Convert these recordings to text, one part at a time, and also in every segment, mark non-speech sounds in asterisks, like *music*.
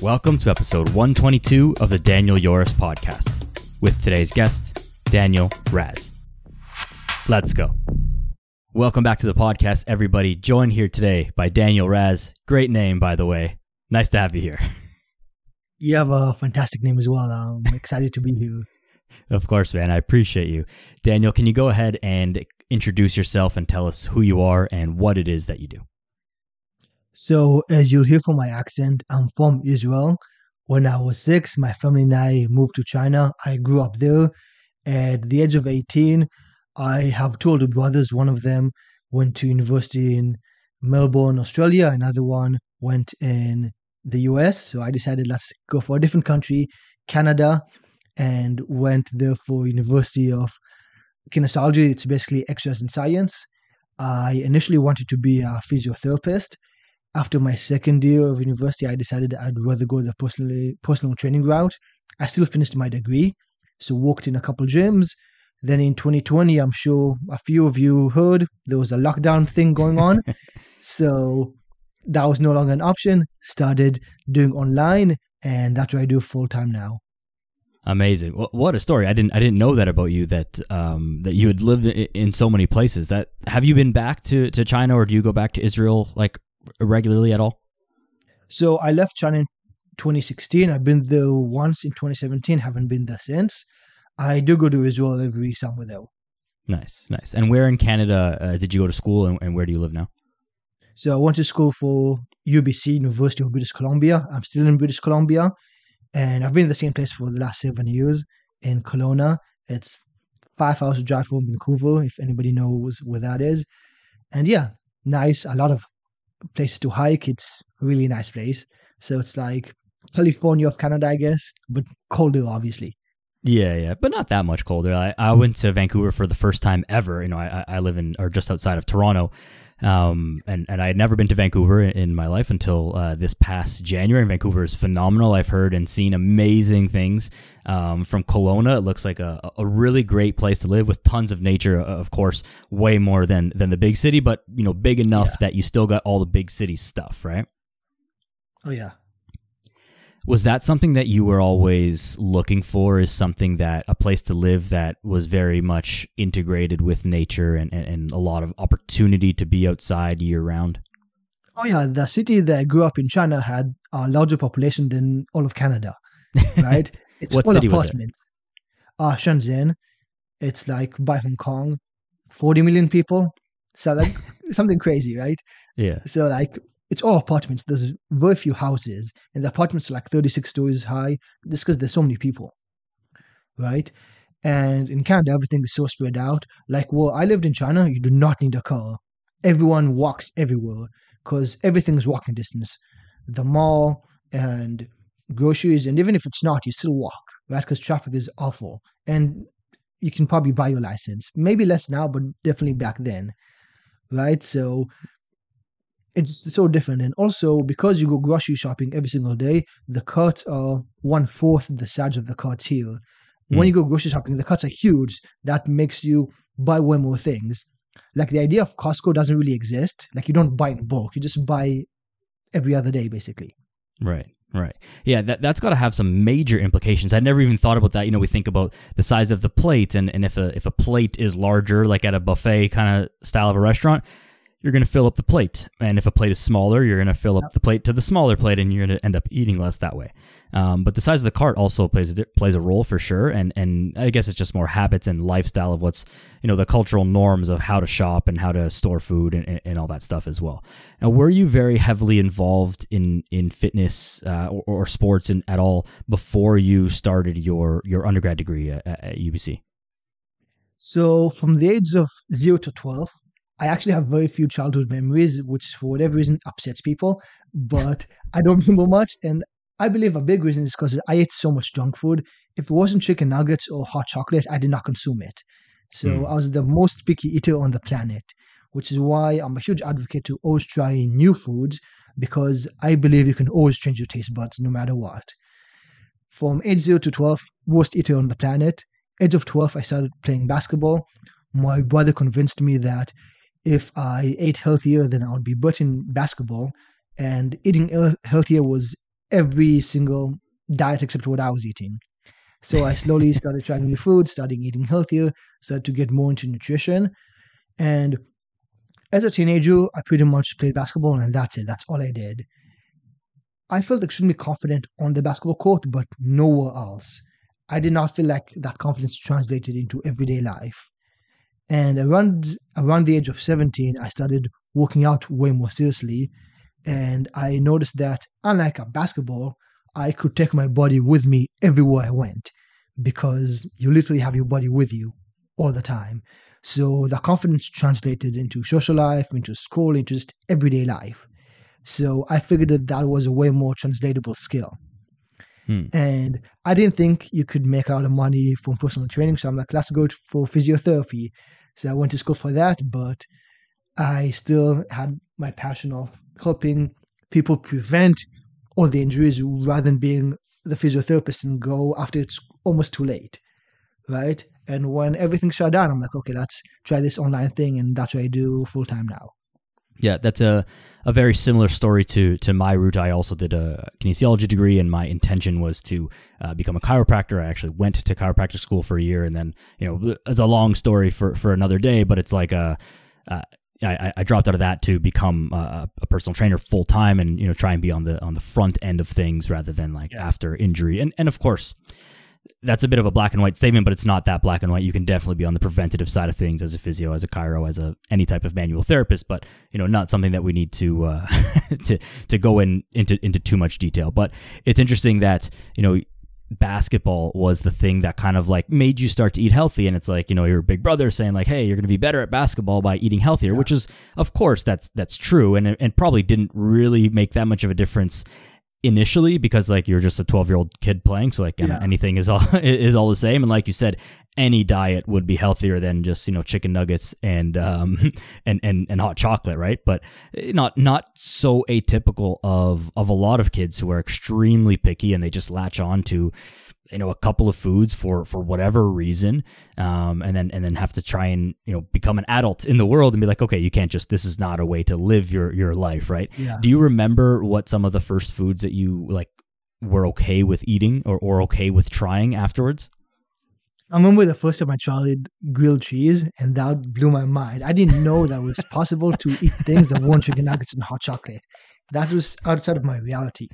Welcome to episode 122 of the Daniel Yoris podcast with today's guest, Daniel Raz. Let's go. Welcome back to the podcast, everybody. Joined here today by Daniel Raz. Great name, by the way. Nice to have you here. *laughs* You have a fantastic name as well. I'm excited to be here. Of course, man. I appreciate you. Daniel, can you go ahead and introduce yourself and tell us who you are and what it is that you do? So, as you'll hear from my accent, I'm from Israel. When I was six, my family and I moved to China. I grew up there. At the age of 18, I have two older brothers. One of them went to university in Melbourne, Australia. Another one went in the US. So I decided let's go for a different country, Canada, and went there for University of Kinesiology. It's basically exercise and science. I initially wanted to be a physiotherapist. After my second year of university, I decided I'd rather go the personal personal training route. I still finished my degree, so worked in a couple gyms. Then in 2020, I'm sure a few of you heard there was a lockdown thing going on. *laughs* so that was no longer an option. Started doing online, and that's what I do full time now. Amazing! What a story! I didn't I didn't know that about you. That um, that you had lived in so many places. That have you been back to to China, or do you go back to Israel like regularly at all? So I left China in 2016. I've been there once in 2017. Haven't been there since. I do go to Israel every summer though. Nice, nice. And where in Canada uh, did you go to school, and, and where do you live now? So I went to school for UBC, University of British Columbia. I'm still in British Columbia, and I've been in the same place for the last seven years in Kelowna. It's five hours drive from Vancouver, if anybody knows where that is. And yeah, nice. A lot of places to hike. It's a really nice place. So it's like California of Canada, I guess, but colder, obviously. Yeah, yeah, but not that much colder. I, I went to Vancouver for the first time ever. You know, I, I live in or just outside of Toronto, um, and and I had never been to Vancouver in my life until uh, this past January. Vancouver is phenomenal. I've heard and seen amazing things um, from Kelowna. It looks like a, a really great place to live with tons of nature. Of course, way more than than the big city, but you know, big enough yeah. that you still got all the big city stuff, right? Oh yeah, was that something that you were always looking for? Is something that a place to live that was very much integrated with nature and, and, and a lot of opportunity to be outside year round? Oh yeah. The city that i grew up in china had a larger population than all of canada right? *laughs* It's what city apartments. was it? uh shenzhen. It's like by hong kong. 40 million people. So like *laughs* something crazy right? Yeah. So like it's all apartments. There's very few houses, and the apartments are like 36 stories high just because there's so many people, right? And in Canada, everything is so spread out. Like, well, I lived in China, you do not need a car. Everyone walks everywhere because everything is walking distance. The mall and groceries, and even if it's not, you still walk, right? Because traffic is awful. And you can probably buy your license. Maybe less now, but definitely back then, right? So it's so different. And also, because you go grocery shopping every single day, the carts are one fourth the size of the carts here. When hmm. you go grocery shopping, the carts are huge. That makes you buy way more things. Like the idea of Costco doesn't really exist. Like you don't buy in bulk, you just buy every other day, basically. Right. Right. Yeah, that that's got to have some major implications. I never even thought about that. You know, we think about the size of the plate and, and if a if a plate is larger, like at a buffet kind of style of a restaurant, you're going to fill up the plate. And if a plate is smaller, you're going to fill up the plate to the smaller plate, and you're going to end up eating less that way. Um, but the size of the cart also plays a, plays a role for sure. And and I guess it's just more habits and lifestyle of what's you know the cultural norms of how to shop and how to store food and, and all that stuff as well. Now, were you very heavily involved in in fitness uh, or, or, sports in, at all before you started your your undergrad degree at, at UBC? So from the age of zero to twelve, I actually have very few childhood memories, which for whatever reason upsets people, but I don't *laughs* remember much. And I believe a big reason is because I ate so much junk food. If it wasn't chicken nuggets or hot chocolate, I did not consume it. So mm. I was the most picky eater on the planet, which is why I'm a huge advocate to always try new foods because I believe you can always change your taste buds no matter what. From age 0 to 12, worst eater on the planet. Age of 12, I started playing basketball. My brother convinced me that if I ate healthier, then I would be better in basketball. And eating healthier was every single diet except what I was eating. So I slowly *laughs* started trying new food, starting eating healthier, started to get more into nutrition. And as a teenager, I pretty much played basketball and that's it. That's all I did. I felt extremely confident on the basketball court, but nowhere else. I did not feel like that confidence translated into everyday life. And around around the age of 17, I started working out way more seriously. And I noticed that unlike a basketball, I could take my body with me everywhere I went because you literally have your body with you all the time. So the confidence translated into social life, into school, into just everyday life. So I figured that that was a way more translatable skill. Hmm. And I didn't think you could make a lot of money from personal training. So I'm like, let's go for physiotherapy. So I went to school for that, but I still had my passion of helping people prevent all the injuries rather than being the physiotherapist and go after it's almost too late. Right. And when everything shut down, I'm like, okay, let's try this online thing. And that's what I do full time now. Yeah, that's a, a very similar story to to my route. I also did a kinesiology degree, and my intention was to uh, become a chiropractor. I actually went to chiropractic school for a year, and then you know it's a long story for for another day. But it's like a uh, I, I, dropped out of that to become a, a personal trainer full time, and you know try and be on the on the front end of things rather than like yeah. after injury. And and of course, that's a bit of a black and white statement, but it's not that black and white. You can definitely be on the preventative side of things as a physio, as a chiro, as a any type of manual therapist, but you know, not something that we need to uh, *laughs* to to go in into into too much detail. But it's interesting that you know basketball was the thing that kind of like made you start to eat healthy and it's like you know your big brother saying like hey you're going to be better at basketball by eating healthier yeah. which is of course that's that's true and and probably didn't really make that much of a difference initially because like you're just a 12 year old kid playing so like yeah. anything is all *laughs* is all the same and like you said any diet would be healthier than just you know chicken nuggets and um *laughs* and and, and hot chocolate right but not not so atypical of of a lot of kids who are extremely picky and they just latch on to you know a couple of foods for for whatever reason um, and then and then have to try and you know become an adult in the world and be like okay you can't just this is not a way to live your your life right yeah. do you remember what some of the first foods that you like were okay with eating or, or okay with trying afterwards I remember the first time I tried grilled cheese, and that blew my mind. I didn't know that was possible to eat things that weren't chicken nuggets and hot chocolate. That was outside of my reality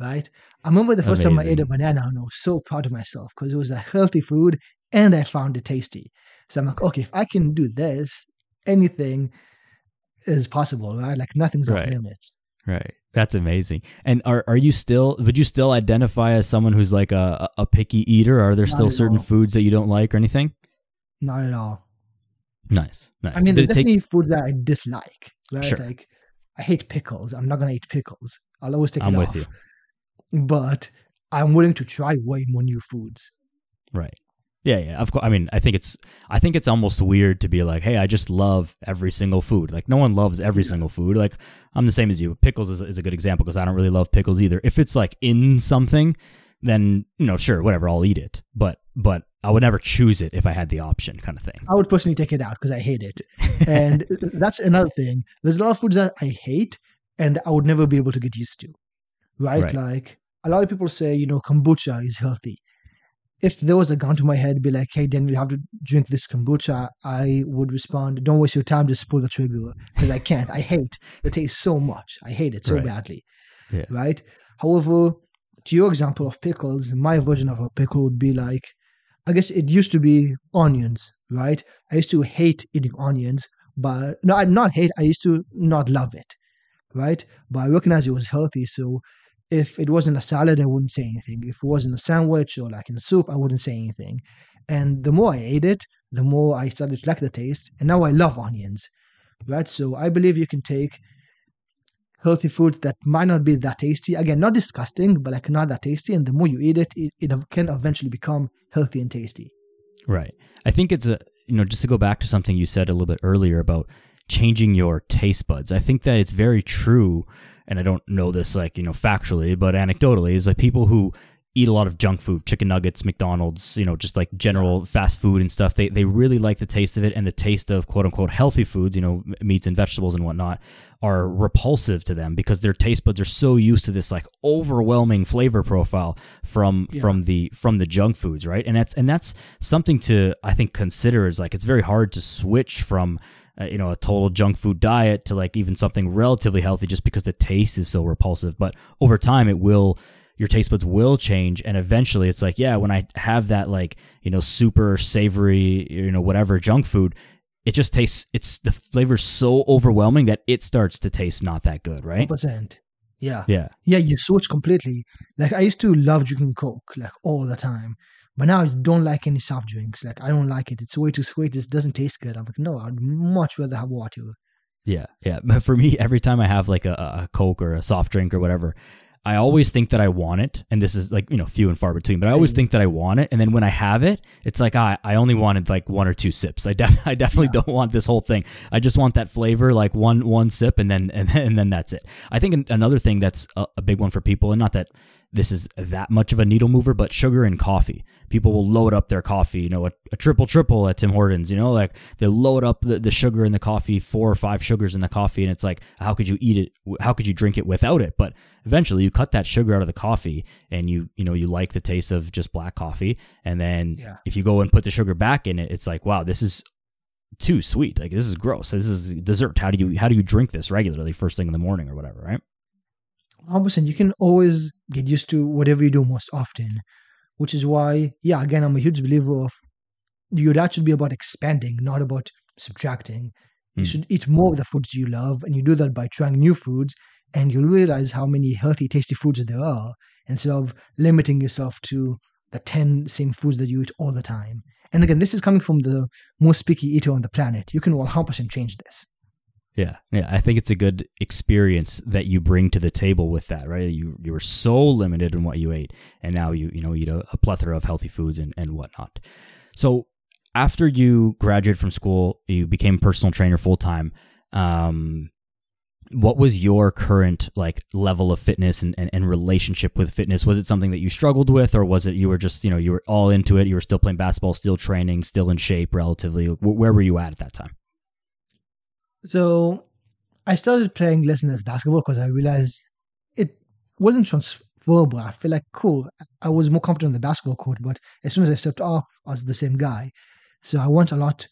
right? I remember the first Amazing. time I ate a banana and I was so proud of myself because it was a healthy food and I found it tasty. So I'm like, okay, if I can do this, anything is possible, right? Like nothing's right. off limits. Right. That's amazing. And are are you still would you still identify as someone who's like a a picky eater? Are there Not still certain all. foods that you don't like or anything? Not at all. Nice. Nice. I mean, there's definitely take... food that I dislike. Right? Sure. Like I hate pickles. I'm not gonna eat pickles. I'll always take I'm it with off. you. But I'm willing to try way more new foods. Right. Yeah, yeah. Of course. I mean, I think it's I think it's almost weird to be like, "Hey, I just love every single food." Like no one loves every yeah. single food. Like I'm the same as you. Pickles is, is a good example because I don't really love pickles either. If it's like in something, then you know, sure, whatever, I'll eat it. But but I would never choose it if I had the option, kind of thing. I would personally take it out because I hate it, and *laughs* that's another thing. There's a lot of foods that I hate, and I would never be able to get used to. Right? right? Like a lot of people say, you know, kombucha is healthy. If there was a gun to my head, be like, hey, then you have to drink this kombucha, I would respond, don't waste your time, just pull the trigger because I can't. I hate the taste so much. I hate it so right. badly. Yeah. Right? However, to your example of pickles, my version of a pickle would be like, I guess it used to be onions, right? I used to hate eating onions, but no, I not hate. I used to not love it right? But I recognized it was healthy. So if it wasn't a salad, I wouldn't say anything. If it wasn't a sandwich or like in a soup, I wouldn't say anything. And the more I ate it, the more I started to like the taste. And now I love onions, right? So I believe you can take healthy foods that might not be that tasty. Again, not disgusting, but like not that tasty. And the more you eat it, it, it can eventually become healthy and tasty. Right. I think it's a, you know, just to go back to something you said a little bit earlier about changing your taste buds. I think that it's very true, and I don't know this like you know factually, but anecdotally, is like people who eat a lot of junk food, chicken nuggets, McDonald's, you know, just like general fast food and stuff. They they really like the taste of it and the taste of quote unquote healthy foods, you know, meats and vegetables and whatnot, are repulsive to them because their taste buds are so used to this like overwhelming flavor profile from Yeah. from the from the junk foods, right? And that's and that's something to I think consider is like it's very hard to switch from uh, you know a total junk food diet to like even something relatively healthy just because the taste is so repulsive but over time it will your taste buds will change and eventually it's like yeah when i have that like you know super savory you know whatever junk food it just tastes it's the flavor's so overwhelming that it starts to taste not that good right percent. Yeah. yeah Yeah, you switch completely. Like I used to love drinking Coke like all the time. But now I don't like any soft drinks. Like I don't like it. It's way too sweet. It doesn't taste good. I'm like, no, I'd much rather have water. Yeah, yeah. But for me, every time I have like a, a Coke or a soft drink or whatever, I always think that I want it, and this is like you know few and far between. But I always think that I want it, and then when I have it, it's like ah, I only wanted like one or two sips. I def- *laughs* I definitely Yeah. don't want this whole thing. I just want that flavor, like one one sip, and then *laughs* and, then- and then that's it. I think another thing that's a, a big one for people, and not that this is that much of a needle mover, but sugar and coffee. People will load up their coffee, you know, a, a triple triple at Tim Hortons, you know, like they load up the, the sugar in the coffee, four or five sugars in the coffee, and it's like, how could you eat it? How could you drink it without it? But eventually, you cut that sugar out of the coffee, and you you know you like the taste of just black coffee, and then Yeah. if you go and put the sugar back in it, it's like, wow, this is too sweet. Like this is gross. This is dessert. How do you how do you drink this regularly first thing in the morning or whatever, right? 100%. You can always get used to whatever you do most often, which is why, yeah, again, I'm a huge believer of your diet should be about expanding, not about subtracting. You Hmm. should eat more of the foods you love, and you do that by trying new foods, and you'll realize how many healthy, tasty foods there are instead of limiting yourself to the 10 same foods that you eat all the time. And again, this is coming from the most picky eater on the planet. You can 100% change this. Yeah, yeah. I think it's a good experience that you bring to the table with that, right? You you were so limited in what you ate, and now you you know eat a, a plethora of healthy foods and and whatnot. So after you graduated from school, you became personal trainer full time. Um, what was your current like level of fitness and, and, and relationship with fitness? Was it something that you struggled with, or was it you were just you know you were all into it? You were still playing basketball, still training, still in shape, relatively. Where were you at at that time? So I started playing less and less basketball because I realized it wasn't transferable. I feel like cool. I was more confident on the basketball court, but as soon as I stepped off, I was the same guy. So I went a lot.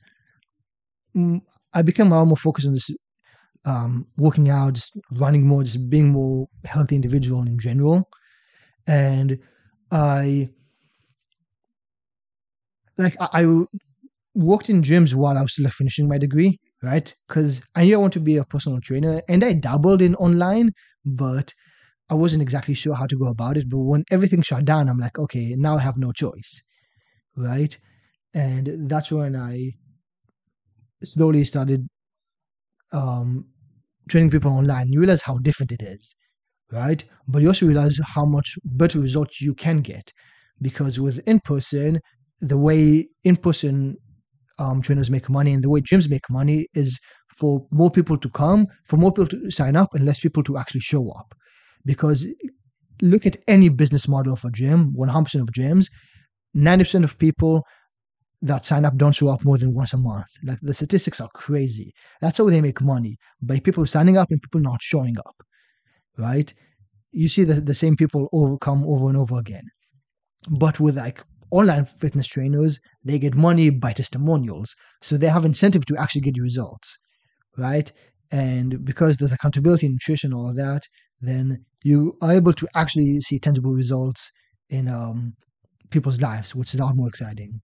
mm, I became a lot more focused on this, um, working out, just running more, just being more healthy individual in general. And I like I, I worked in gyms while I was still finishing my degree right? Because I knew I want to be a personal trainer and I dabbled in online, but I wasn't exactly sure how to go about it. But when everything shut down, I'm like, okay, now I have no choice, right? And that's when I slowly started um, training people online. You realize how different it is, right? But you also realize how much better results you can get because with in person, the way in person um, trainers make money and the way gyms make money is for more people to come, for more people to sign up, and less people to actually show up. Because look at any business model of a gym, 100% of gyms, 90% of people that sign up don't show up more than once a month. Like the statistics are crazy. That's how they make money by people signing up and people not showing up, right? You see the, the same people overcome over and over again. But with like online fitness trainers, they get money by testimonials. So they have incentive to actually get results, right? And because there's accountability in nutrition, all of that, then you are able to actually see tangible results in um, people's lives, which is a lot more exciting.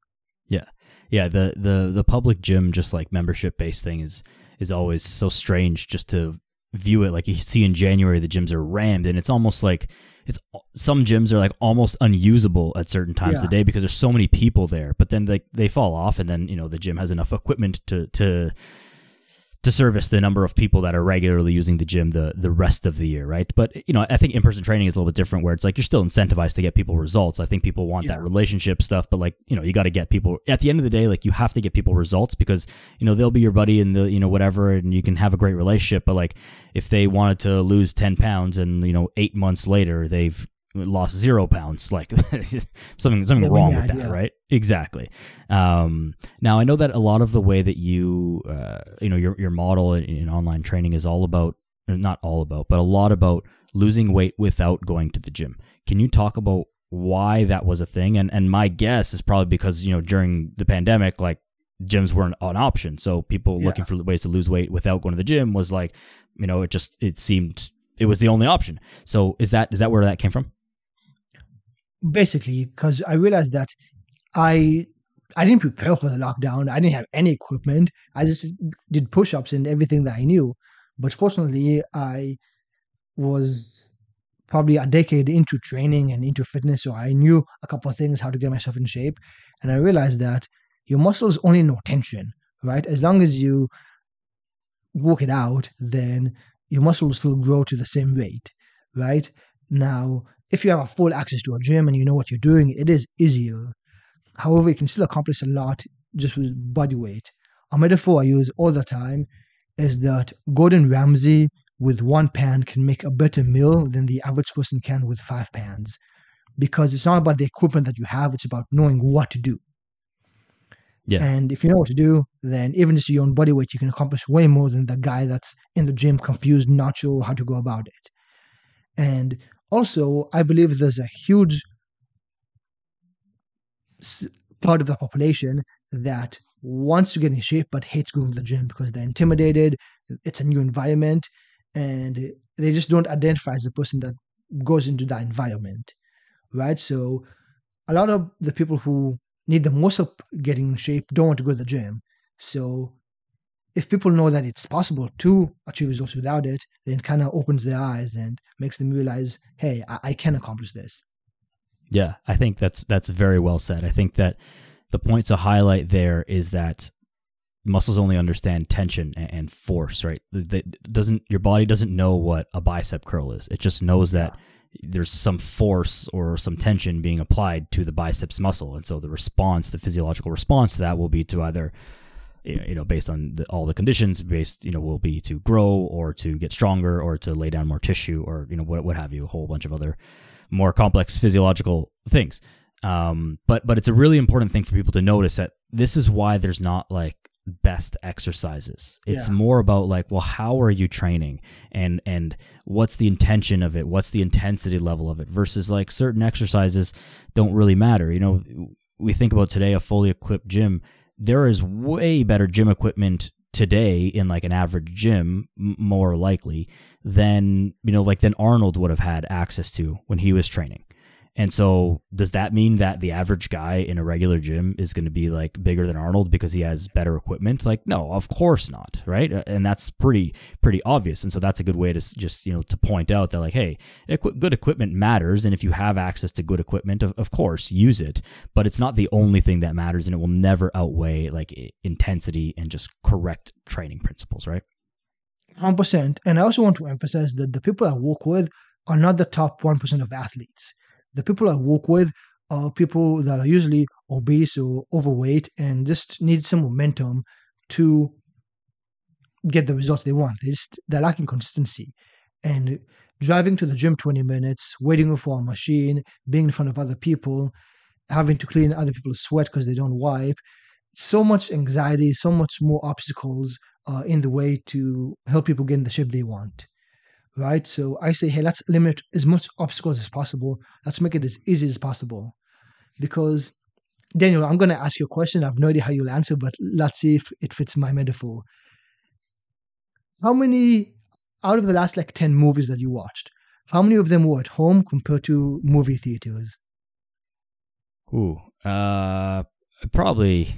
Yeah. Yeah the the the public gym just like membership based thing is is always so strange just to view it like you see in january the gyms are rammed and it's almost like it's some gyms are like almost unusable at certain times of the day because there's so many people there but then they they fall off and then you know the gym has enough equipment to to to service the number of people that are regularly using the gym the the rest of the year, right? But you know, I think in person training is a little bit different, where it's like you're still incentivized to get people results. I think people want that relationship stuff, but like you know, you got to get people at the end of the day, like you have to get people results because you know they'll be your buddy and the you know whatever, and you can have a great relationship. But like if they wanted to lose ten pounds and you know eight months later they've lost zero pounds. Like *laughs* something something Yeah, wrong with that, right? Exactly. Um, now I know that a lot of the way that you uh, you know your your model in, in online training is all about not all about, but a lot about losing weight without going to the gym. Can you talk about why that was a thing? And and my guess is probably because you know during the pandemic, like gyms weren't an option, so people Yeah. looking for ways to lose weight without going to the gym was like, you know, it just it seemed it was the only option. So is that is that where that came from? Basically because I realized that I I didn't prepare for the lockdown. I didn't have any equipment. I just did push-ups and everything that I knew. But fortunately, I was probably a decade into training and into fitness, so I knew a couple of things how to get myself in shape. And I realized that your muscles only know tension, right? As long as you work it out, then your muscles will grow to the same rate, right? Now, if you have a full access to a gym and you know what you're doing, it is easier. However, you can still accomplish a lot just with body weight. A metaphor I use all the time is that Gordon Ramsay with one pan can make a better meal than the average person can with five pans. Because it's not about the equipment that you have, it's about knowing what to do. Yeah. And if you know what to do, then even just your own body weight, you can accomplish way more than the guy that's in the gym confused, not sure how to go about it. And also, I believe there's a huge part of the population that wants to get in shape but hates going to the gym because they're intimidated. It's a new environment, and they just don't identify as a person that goes into that environment, right? So, a lot of the people who need the most help getting in shape don't want to go to the gym. So, if people know that it's possible to achieve results without it, then kind of opens their eyes and makes them realize, hey, I, I can accomplish this. Yeah, I think that's that's very well said. I think that the point to highlight there is that muscles only understand tension and, force, right? That doesn't your body doesn't know what a bicep curl is. It just knows that there's some force or some tension being applied to the biceps muscle, and so the response, the physiological response to that, will be to either you know based on the, all the conditions based you know will be to grow or to get stronger or to lay down more tissue or you know what what have you a whole bunch of other more complex physiological things. Um but but it's a really important thing for people to notice that this is why there's not like best exercises. It's Yeah. more about like well how are you training? And and what's the intention of it? What's the intensity level of it? Versus like certain exercises don't really matter. You know we think about today a fully equipped gym there is way better gym equipment today in like an average gym more likely than you know like than Arnold would have had access to when he was training. And so does that mean that the average guy in a regular gym is going to be like bigger than Arnold because he has better equipment? Like no, of course not, right? Uh, And that's pretty pretty obvious. And so that's a good way to just, you know, to point out that like hey, good equipment matters and if you have access to good equipment, of, of course, use it, but it's not the only thing that matters and it will never outweigh like intensity and just correct training principles, right? 100%. And I also want to emphasize that the people I work with are not the top 1% of athletes. The people I work with are people that are usually obese or overweight and just need some momentum to get the results they want. They just, they're lacking consistency. And driving to the gym 20 minutes, waiting for a machine, being in front of other people, having to clean other people's sweat because they don't wipe, so much anxiety, so much more obstacles uh, in the way to help people get in the shape they want. Right? So I say, hey, let's limit as much obstacles as possible. Let's make it as easy as possible. Because, Daniel, I'm going to ask you a question. I have no idea how you'll answer, but let's see if it fits my metaphor. How many, out of the last like 10 movies that you watched, how many of them were at home compared to movie theaters? Ooh, uh, probably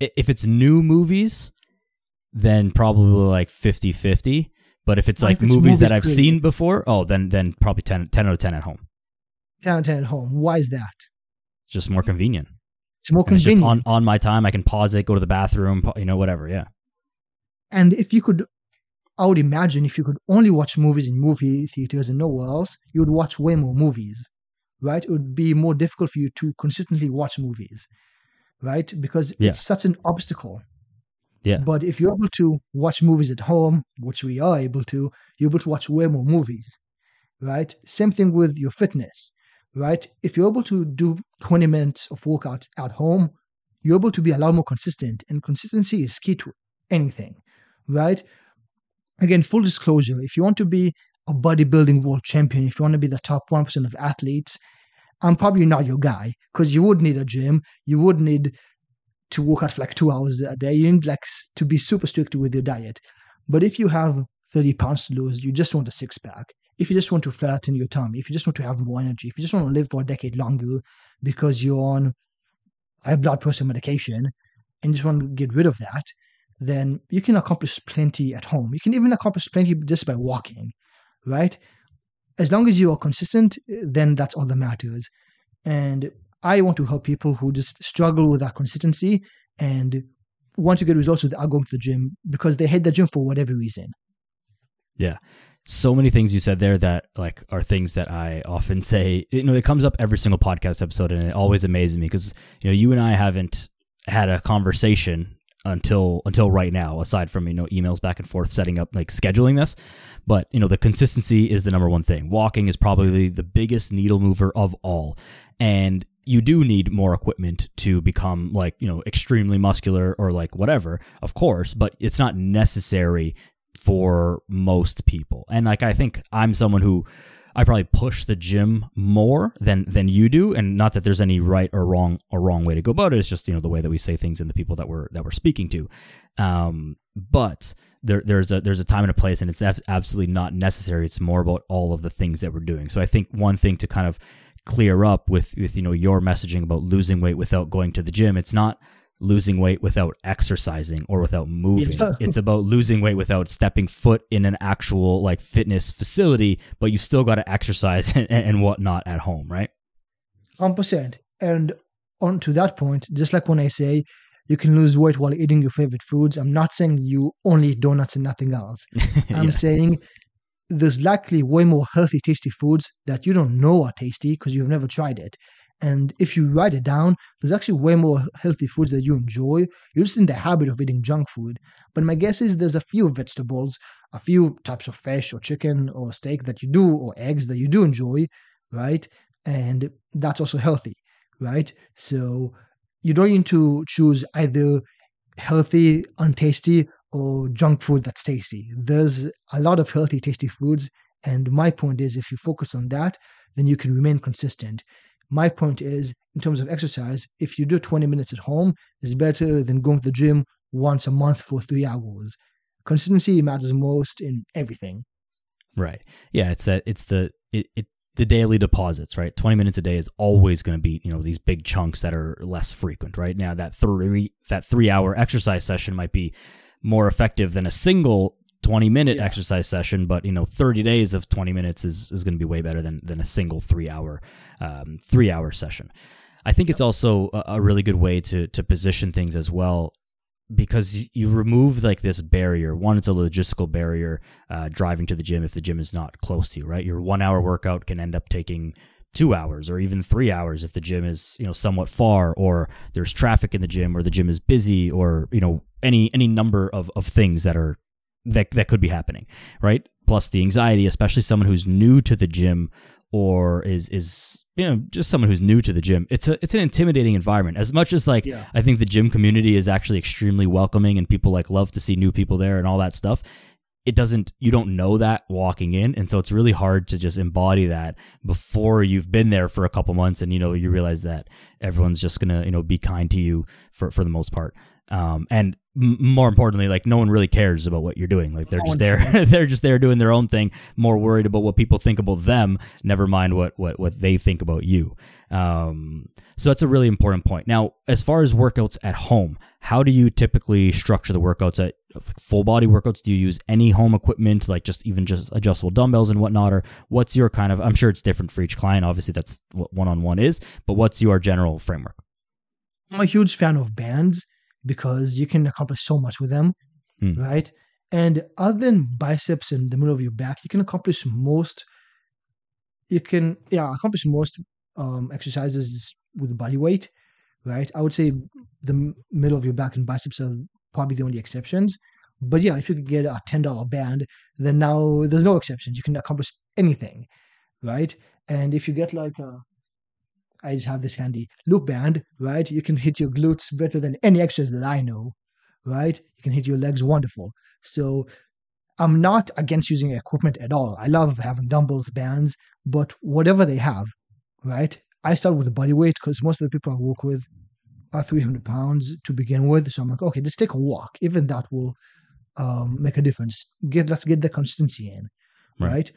if it's new movies, then probably like 50-50. But if it's like if it's movies that I've seen before, oh, then then probably 10, 10 out of ten at home. 10 out of 10 at home. Why is that? It's just more convenient. It's more And it's just on on my time. I can pause it, go to the bathroom, you know, whatever. Yeah. And if you could, I would imagine if you could only watch movies in movie theaters and nowhere else, you would watch way more movies, right? It would be more difficult for you to consistently watch movies, right? Because Yeah. it's such an obstacle. Yeah. But if you're able to watch movies at home, which we are able to, you're able to watch way more movies, right? Same thing with your fitness. right? If you're able to do 20 minutes of workouts at home, you're able to be a lot more consistent, and consistency is key to anything, right? Again, full disclosure if you want to be a bodybuilding world champion, if you want to be the top 1% of athletes, I'm probably not your guy because you would need a gym. You would need to work out for like two hours a day. You need like to be super strict with your diet. But if you have 30 pounds to lose, you just want a six pack. If you just want to flatten your tummy, if you just want to have more energy, if you just want to live for a decade longer because you're on high blood pressure medication and just want to get rid of that, then you can accomplish plenty at home. You can even accomplish plenty just by walking, right? As long as you are consistent, then that's all that matters. And I want to help people who just struggle with that consistency and want to get results without going to the gym because they hate the gym for whatever reason. Yeah. So many things you said there that like are things that I often *laughs* say. You know, it comes up every single podcast episode and it always amazes me because you know, you and I haven't had a conversation until until right now aside from you know emails back and forth setting up like scheduling this but you know the consistency is the number one thing walking is probably the biggest needle mover of all and you do need more equipment to become like you know extremely muscular or like whatever of course but it's not necessary for most people and like i think i'm someone who I probably push the gym more than than you do, and not that there's any right or wrong or wrong way to go about it. It's just you know the way that we say things and the people that we're that we're speaking to. Um, but there there's a there's a time and a place, and it's absolutely not necessary. It's more about all of the things that we're doing. So I think one thing to kind of clear up with with you know your messaging about losing weight without going to the gym, it's not losing weight without exercising or without moving. Yeah. It's about losing weight without stepping foot in an actual like fitness facility, but you still got to exercise *laughs* and, and whatnot at home, right? 100%. And on to that point, just like when I say you can lose weight while eating your favorite foods, I'm not saying you only eat donuts and nothing else. *laughs* I'm yeah. saying there's likely way more healthy, tasty foods that you don't know are tasty because you've never tried it. And if you write it down, there's actually way more healthy foods that you enjoy. You're just in the habit of eating junk food. But my guess is there's a few vegetables, a few types of fish or chicken or steak that you do, or eggs that you do enjoy, right? And that's also healthy, right? So you don't need to choose either healthy, untasty, or junk food that's tasty. There's a lot of healthy, tasty foods. And my point is, if you focus on that, then you can remain consistent. My point is in terms of exercise if you do 20 minutes at home is better than going to the gym once a month for three hours. Consistency matters most in everything. Right. Yeah it's that it's the it, it the daily deposits right? 20 minutes a day is always going to be you know these big chunks that are less frequent right? Now that three that three hour exercise session might be more effective than a single 20 minute yeah. exercise session, but you know, 30 days of 20 minutes is, is going to be way better than, than a single three hour, um, three hour session. I think it's also a, a, really good way to, to position things as well because you remove like this barrier. One, it's a logistical barrier, uh, driving to the gym if the gym is not close to you, right? Your one hour workout can end up taking two hours or even three hours if the gym is you know somewhat far or there's traffic in the gym or the gym is busy or you know any any number of, of things that are that that could be happening, right? Plus the anxiety, especially someone who's new to the gym or is is you know just someone who's new to the gym. It's a it's an intimidating environment. As much as like yeah. I think the gym community is actually extremely welcoming and people like love to see new people there and all that stuff. It doesn't you don't know that walking in and so it's really hard to just embody that before you've been there for a couple months and you know you realize that everyone's just to you know be kind to you for for the most part. Um, and more importantly like no one really cares about what you're doing. Like they're just there. *laughs* they're just there doing their own thing more worried about what people think about them never mind what what what they think about you. Um, so that's a really important point. Now as far as workouts at home how do you typically structure the workouts at full body workouts? Do you use any home equipment like just even just adjustable dumbbells and whatnot? Or what's your kind of i'm sure it's different for each client. Obviously that's what one-on-one is but what's your general framework? I'm a huge fan of bands because you can accomplish so much with them, mm. right? And other than biceps in the middle of your back, you can accomplish most. You can yeah accomplish most um, exercises with body weight, right? I would say the middle of your back and biceps are probably the only exceptions. But yeah, if you could get a ten dollar band, then now there's no exceptions. You can accomplish anything, right? And if you get like a I just have this handy loop band, right? You can hit your glutes better than any exercise that I know, right? You can hit your legs wonderful. So I'm not against using equipment at all. I love having dumbbells, bands, but whatever they have, right? I start with body weight because most of the people I work with are 300 pounds to begin with. So I'm like, okay, let's take a walk. Even that will um, make a difference. Get let's get the consistency in, right? right?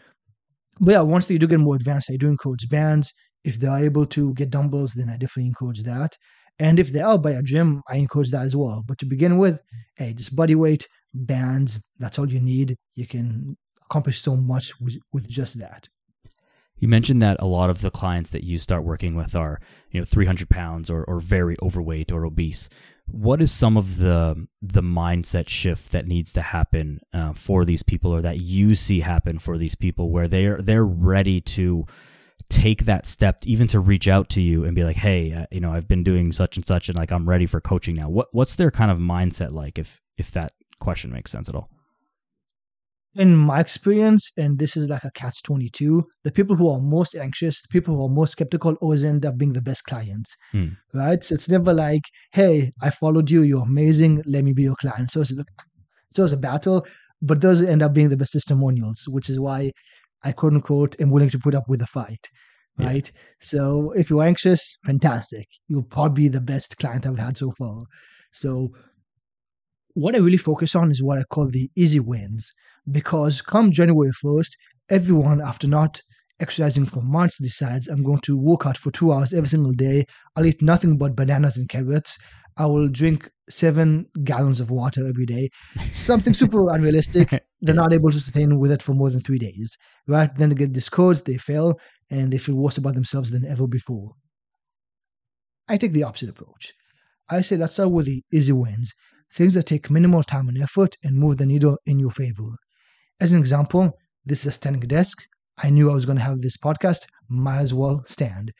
But yeah, once they do get more advanced, I do encourage bands. If they are able to get dumbbells, then I definitely encourage that. And if they are by a gym, I encourage that as well. But to begin with, hey, just body weight, bands, that's all you need. You can accomplish so much with, with just that. You mentioned that a lot of the clients that you start working with are, you know, 300 pounds or, or very overweight or obese. What is some of the the mindset shift that needs to happen uh, for these people, or that you see happen for these people, where they're they're ready to take that step, even to reach out to you and be like, "Hey, uh, you know, I've been doing such and such, and like I'm ready for coaching now." What what's their kind of mindset like, if if that question makes sense at all? in my experience, and this is like a catch 22, the people who are most anxious, the people who are most skeptical always end up being the best clients, hmm. right? So it's never like, hey, I followed you, you're amazing, let me be your client. So it's, so it's a battle, but those end up being the best testimonials, which is why I quote unquote am willing to put up with a fight, right? Yeah. So if you're anxious, fantastic. You'll probably be the best client I've had so far. So what I really focus on is what I call the easy wins because come January 1st, everyone, after not exercising for months, decides I'm going to work out for two hours every single day. I'll eat nothing but bananas and carrots. I will drink seven gallons of water every day. Something super *laughs* unrealistic. They're not able to sustain with it for more than three days. Right? Then they get discouraged, they fail, and they feel worse about themselves than ever before. I take the opposite approach. I say let's start with the easy wins, things that take minimal time and effort and move the needle in your favor. As an example, this is a standing desk. I knew I was going to have this podcast, might as well stand.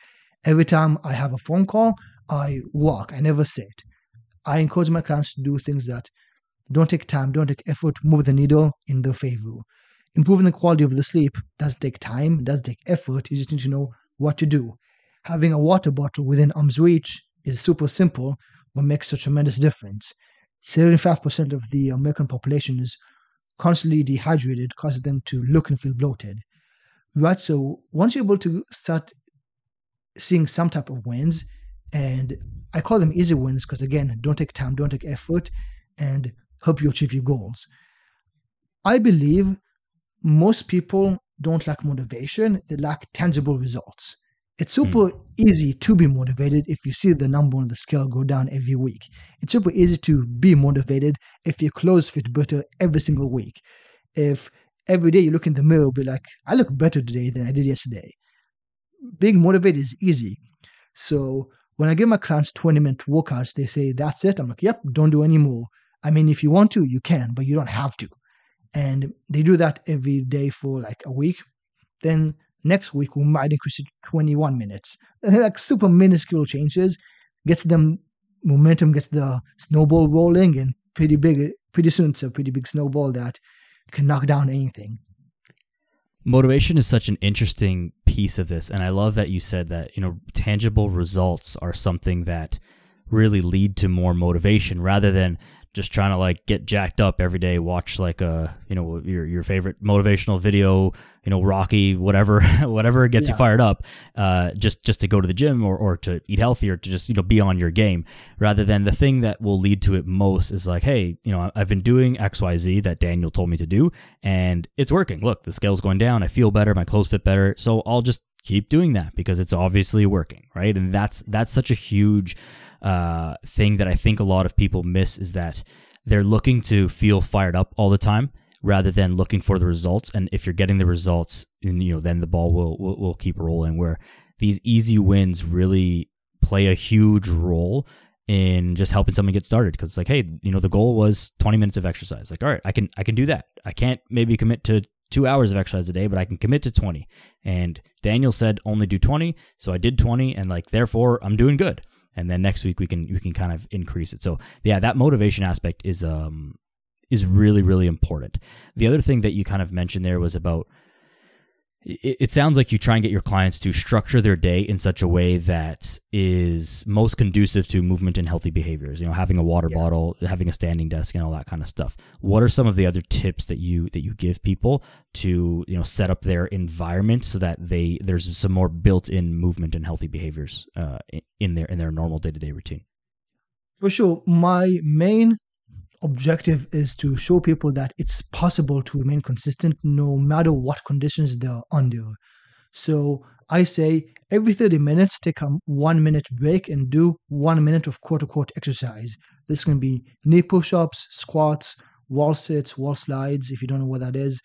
Every time I have a phone call, I walk, I never sit. I encourage my clients to do things that don't take time, don't take effort, move the needle in their favor. Improving the quality of the sleep does take time, does take effort. You just need to know what to do. Having a water bottle within arm's reach is super simple, but makes a tremendous difference. 75% of the American population is constantly dehydrated causes them to look and feel bloated. Right? So once you're able to start seeing some type of wins, and I call them easy wins because again, don't take time, don't take effort, and help you achieve your goals. I believe most people don't lack motivation, they lack tangible results. It's hmm. super mm. easy to be motivated if you see the number on the scale go down every week. It's super easy to be motivated if your clothes fit better every single week. If every day you look in the mirror, be like, I look better today than I did yesterday. Being motivated is easy. So when I give my clients 20 minute workouts, they say, That's it. I'm like, Yep, don't do any more. I mean, if you want to, you can, but you don't have to. And they do that every day for like a week. Then Next week, we might increase it to 21 minutes. *laughs* Like super minuscule changes gets them momentum, gets the snowball rolling, and pretty big. Pretty soon, it's a pretty big snowball that can knock down anything. Motivation is such an interesting piece of this, and I love that you said that you know tangible results are something that really lead to more motivation rather than just trying to like get jacked up every day, watch like a uh, you know your your favorite motivational video, you know Rocky, whatever *laughs* whatever gets yeah. you fired up, uh, just just to go to the gym or, or to eat healthy or to just you know be on your game, rather than the thing that will lead to it most is like, hey, you know I've been doing X Y Z that Daniel told me to do, and it's working. Look, the scale's going down. I feel better. My clothes fit better. So I'll just keep doing that because it's obviously working, right? And that's that's such a huge uh, thing that I think a lot of people miss is that they're looking to feel fired up all the time rather than looking for the results. And if you're getting the results, and you know, then the ball will, will, will keep rolling. Where these easy wins really play a huge role in just helping someone get started because it's like hey you know the goal was 20 minutes of exercise like all right i can i can do that i can't maybe commit to two hours of exercise a day, but I can commit to 20. And Daniel said only do 20. So I did 20 and like, therefore I'm doing good. And then next week we can, we can kind of increase it. So yeah, that motivation aspect is, um, is really, really important. The other thing that you kind of mentioned there was about it, it sounds like you try and get your clients to structure their day in such a way that is most conducive to movement and healthy behaviors. You know, having a water Yeah. bottle, having a standing desk, and all that kind of stuff. What are some of the other tips that you that you give people to you know set up their environment so that they there's some more built-in movement and healthy behaviors uh, in their in their normal day-to-day routine? For sure, my main objective is to show people that it's possible to remain consistent no matter what conditions they're under. So I say every 30 minutes, take a one minute break and do one minute of quote unquote exercise. This can be knee push ups, squats, wall sits, wall slides. If you don't know what that is,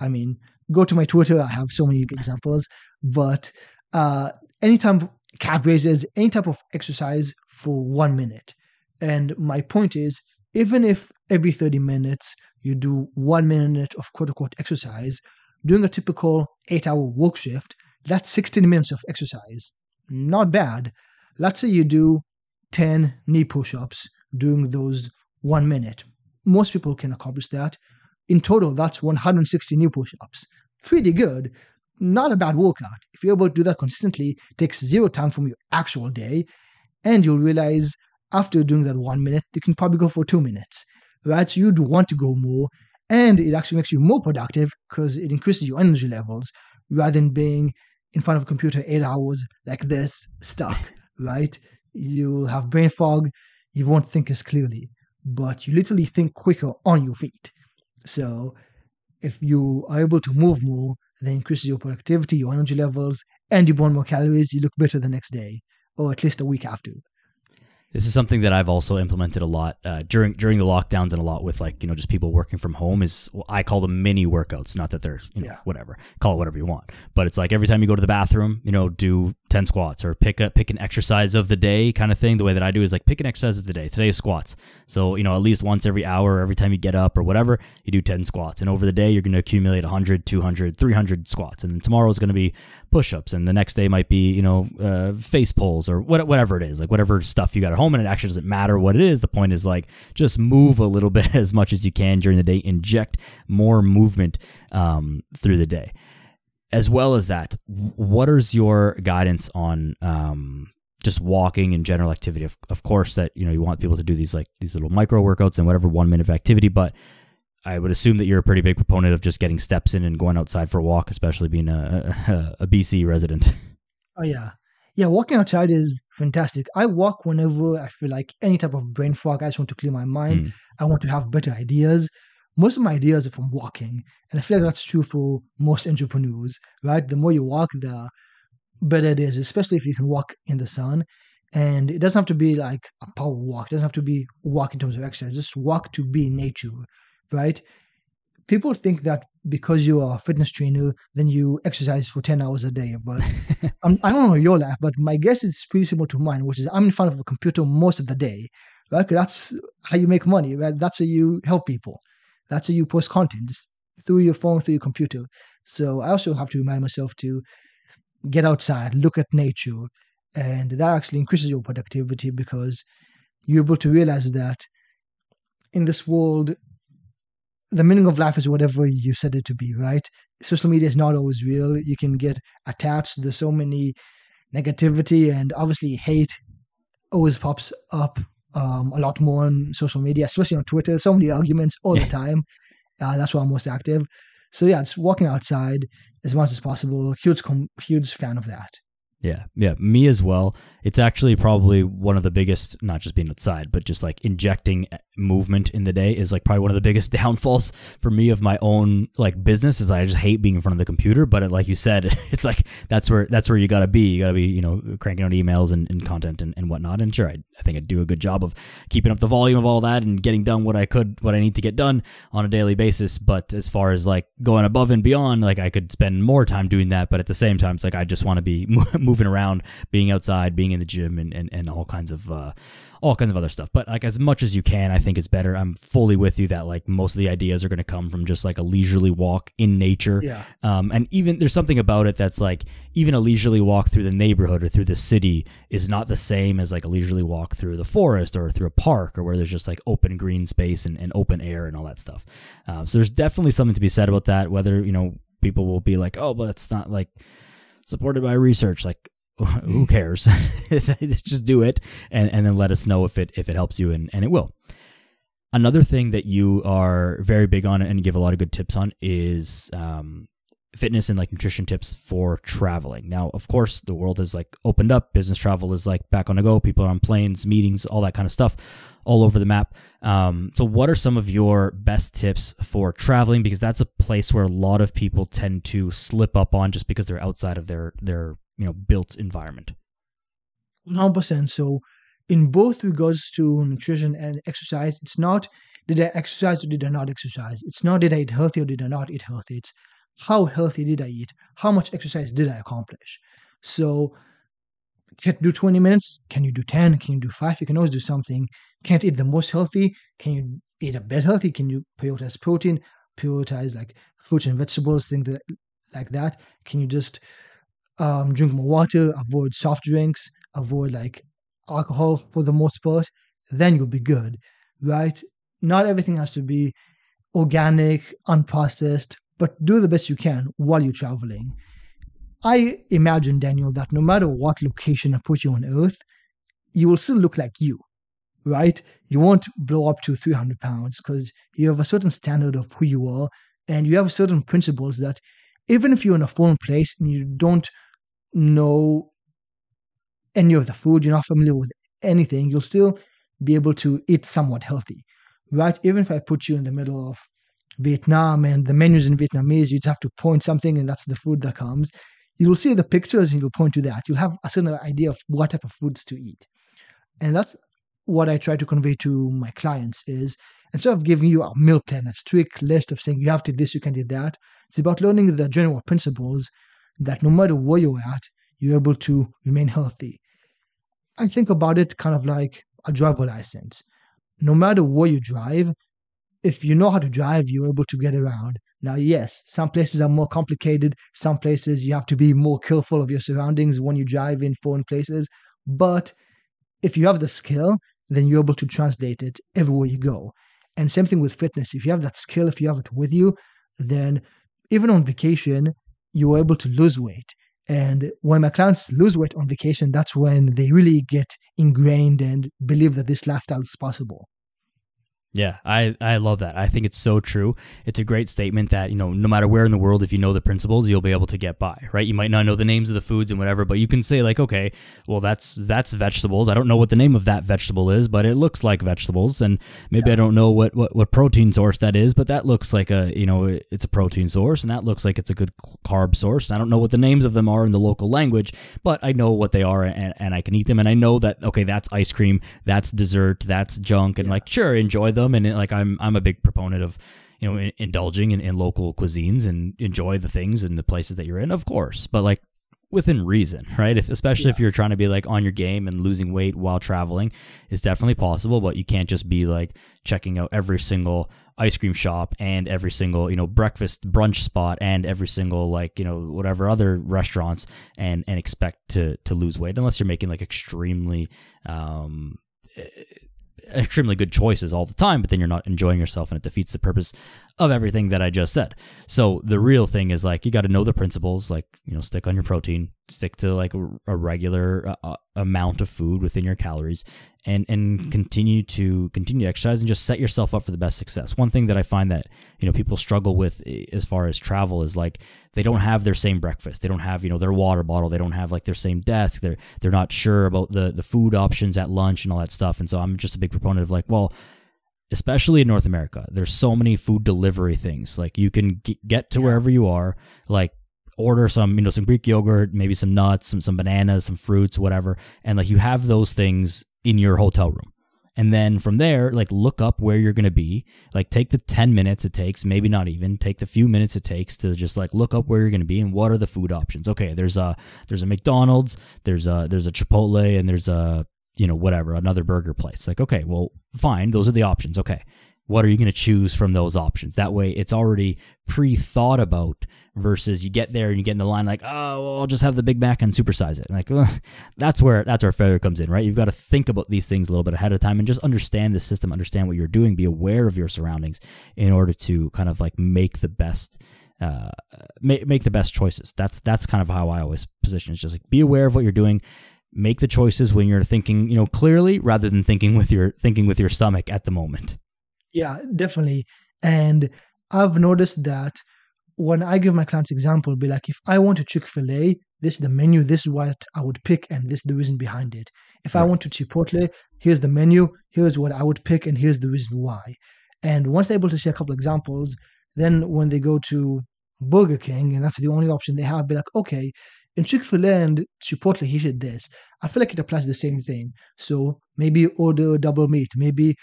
I mean, go to my Twitter. I have so many examples. But uh, anytime calf raises, any type of exercise for one minute. And my point is, even if every 30 minutes you do one minute of quote unquote exercise, doing a typical eight hour work shift, that's 16 minutes of exercise. Not bad. Let's say you do 10 knee push ups doing those one minute. Most people can accomplish that. In total, that's 160 knee push ups. Pretty good. Not a bad workout. If you're able to do that consistently, takes zero time from your actual day, and you'll realize after doing that one minute, you can probably go for two minutes, right? So you'd want to go more, and it actually makes you more productive because it increases your energy levels rather than being in front of a computer eight hours like this, stuck, right? You'll have brain fog, you won't think as clearly, but you literally think quicker on your feet. So if you are able to move more, then increases your productivity, your energy levels, and you burn more calories, you look better the next day, or at least a week after. This is something that I've also implemented a lot uh, during during the lockdowns and a lot with like you know just people working from home. Is well, I call them mini workouts. Not that they're you know Yeah. whatever, call it whatever you want. But it's like every time you go to the bathroom, you know, do ten squats or pick a pick an exercise of the day kind of thing. The way that I do is like pick an exercise of the day. Today is squats. So you know at least once every hour, every time you get up or whatever, you do ten squats. And over the day, you're going to accumulate 100, 200, 300 squats. And then tomorrow is going to be push-ups, and the next day might be you know uh, face pulls or what, whatever it is, like whatever stuff you got at home. And it actually doesn't matter what it is. The point is like just move a little *laughs* bit as much as you can during the day. Inject more movement um, through the day. As well as that, what is your guidance on um, just walking and general activity? Of, of course, that you know you want people to do these like these little micro workouts and whatever one minute of activity, but I would assume that you're a pretty big proponent of just getting steps in and going outside for a walk, especially being a, a, a BC resident. *laughs* Oh yeah. Yeah, walking outside is fantastic. I walk whenever I feel like any type of brain fog. I just want to clear my mind. Mm. I want to have better ideas. Most of my ideas are from walking. And I feel like that's true for most entrepreneurs, right? The more you walk, the better it is, especially if you can walk in the sun. And it doesn't have to be like a power walk. It doesn't have to be walk in terms of exercise. Just walk to be in nature, right? People think that because you are a fitness trainer, then you exercise for 10 hours a day. But *laughs* I'm, I don't know your life, but my guess is pretty similar to mine, which is I'm in front of a computer most of the day, right? that's how you make money, right? That's how you help people. That's how you post content through your phone, through your computer. So I also have to remind myself to get outside, look at nature, and that actually increases your productivity because you're able to realize that in this world, the meaning of life is whatever you said it to be, right? Social media is not always real. You can get attached. There's so many negativity and obviously hate always pops up um, a lot more on social media, especially on Twitter. So many arguments all the time. Uh, that's why I'm most active. So yeah, it's walking outside as much as possible. Huge, com- huge fan of that. Yeah, yeah, me as well. It's actually probably one of the biggest, not just being outside, but just like injecting movement in the day is like probably one of the biggest *laughs* downfalls for me of my own like business. Is I just hate being in front of the computer. But it, like you said, *laughs* it's like that's where that's where you got to be. You got to be you know cranking out emails and, and content and, and whatnot. And sure, I, I think I do a good job of keeping up the volume of all that and getting done what I could, what I need to get done on a daily basis. But as far as like going above and beyond, like I could spend more time doing that. But at the same time, it's like I just want to be *laughs* moving around, being outside, being in the gym, and and, and all kinds of uh, all kinds of other stuff. But like as much as you can, I think it's better. I'm fully with you that like most of the ideas are going to come from just like a leisurely walk in nature. Yeah. Um, and even there's something about it that's like even a leisurely walk through the neighborhood or through the city is not the same as like a leisurely walk through the forest or through a park or where there's just like open green space and, and open air and all that stuff. Um, so there's definitely something to be said about that. Whether you know people will be like, oh, but it's not like supported by research. Like, *laughs* who cares? *laughs* Just do it and, and then let us know if it if it helps you and, and it will. Another thing that you are very big on and give a lot of good tips on is um, fitness and like nutrition tips for traveling. Now, of course, the world has like opened up. Business travel is like back on the go. People are on planes, meetings, all that kind of stuff, all over the map. Um, so, what are some of your best tips for traveling? Because that's a place where a lot of people tend to slip up on just because they're outside of their their you know built environment. One hundred percent. So, in both regards to nutrition and exercise, it's not did I exercise or did I not exercise. It's not did I eat healthy or did I not eat healthy. It's how healthy did I eat? How much exercise did I accomplish? So, can you do 20 minutes? Can you do 10? Can you do 5? You can always do something. Can't eat the most healthy? Can you eat a bit healthy? Can you prioritize protein? Prioritize like fruits and vegetables, things that, like that? Can you just um, drink more water? Avoid soft drinks? Avoid like alcohol for the most part? Then you'll be good, right? Not everything has to be organic, unprocessed, but do the best you can while you're traveling. I imagine, Daniel, that no matter what location I put you on Earth, you will still look like you, right? You won't blow up to 300 pounds because you have a certain standard of who you are and you have certain principles that even if you're in a foreign place and you don't know any of the food, you're not familiar with anything, you'll still be able to eat somewhat healthy, right? Even if I put you in the middle of Vietnam and the menus in Vietnamese, you'd have to point something and that's the food that comes. You'll see the pictures and you'll point to that. You'll have a certain idea of what type of foods to eat. And that's what I try to convey to my clients is instead of giving you a meal plan, a strict list of saying you have to do this, you can do that, it's about learning the general principles that no matter where you're at, you're able to remain healthy. I think about it kind of like a driver license. No matter where you drive, if you know how to drive, you're able to get around. Now, yes, some places are more complicated. Some places you have to be more careful of your surroundings when you drive in foreign places. But if you have the skill, then you're able to translate it everywhere you go. And same thing with fitness. If you have that skill, if you have it with you, then even on vacation, you're able to lose weight. And when my clients lose weight on vacation, that's when they really get ingrained and believe that this lifestyle is possible. Yeah, I, I love that. I think it's so true. It's a great statement that, you know, no matter where in the world, if you know the principles, you'll be able to get by, right? You might not know the names of the foods and whatever, but you can say like, okay, well, that's, that's vegetables. I don't know what the name of that vegetable is, but it looks like vegetables. And maybe yeah. I don't know what, what, what protein source that is, but that looks like a, you know, it's a protein source and that looks like it's a good carb source. And I don't know what the names of them are in the local language, but I know what they are and, and I can eat them. And I know that, okay, that's ice cream, that's dessert, that's junk. And yeah. like, sure, enjoy them them, and it, like I'm I'm a big proponent of you know in, indulging in, in local cuisines and enjoy the things and the places that you're in, of course. But like within reason, right? If especially yeah. if you're trying to be like on your game and losing weight while traveling, it's definitely possible, but you can't just be like checking out every single ice cream shop and every single, you know, breakfast brunch spot and every single like, you know, whatever other restaurants and and expect to to lose weight unless you're making like extremely um extremely good choices all the time, but then you're not enjoying yourself and it defeats the purpose of everything that I just said. So the real thing is like you got to know the principles, like, you know, stick on your protein, stick to like a, regular uh, uh, amount of food within your calories and and continue to continue to exercise and just set yourself up for the best success. One thing that I find that, you know, people struggle with as far as travel is like they don't have their same breakfast. They don't have, you know, their water bottle, they don't have like their same desk. They're they're not sure about the the food options at lunch and all that stuff. And so I'm just a big proponent of like, well, especially in North America, there's so many food delivery things. Like you can get to wherever you are, like order some, you know, some Greek yogurt, maybe some nuts, some some bananas, some fruits, whatever, and like you have those things in your hotel room. And then from there, like look up where you're going to be. Like take the 10 minutes it takes, maybe not even, take the few minutes it takes to just like look up where you're going to be and what are the food options. Okay, there's a there's a McDonald's, there's a there's a Chipotle and there's a you know, whatever, another burger place. Like, okay, well, fine. Those are the options. Okay. What are you going to choose from those options? That way it's already pre thought about versus you get there and you get in the line like, oh, well, I'll just have the Big Mac and supersize it. like, that's where, that's where failure comes in, right? You've got to think about these things a little bit ahead of time and just understand the system, understand what you're doing, be aware of your surroundings in order to kind of like make the best uh, make make the best choices. That's that's kind of how I always position. It's just like be aware of what you're doing, make the choices when you're thinking, you know, clearly rather than thinking with your thinking with your stomach at the moment. Yeah, definitely. And I've noticed that when I give my clients example, be like, if I want a Chick Fil A, this is the menu, this is what I would pick, and this is the reason behind it. If right. I want to Chipotle, here's the menu, here's what I would pick, and here's the reason why. And once they're able to see a couple examples, then when they go to Burger King, and that's the only option they have, be like, okay, in Chick fil A and Chipotle, he said this. I feel like it applies the same thing. So maybe order double meat, maybe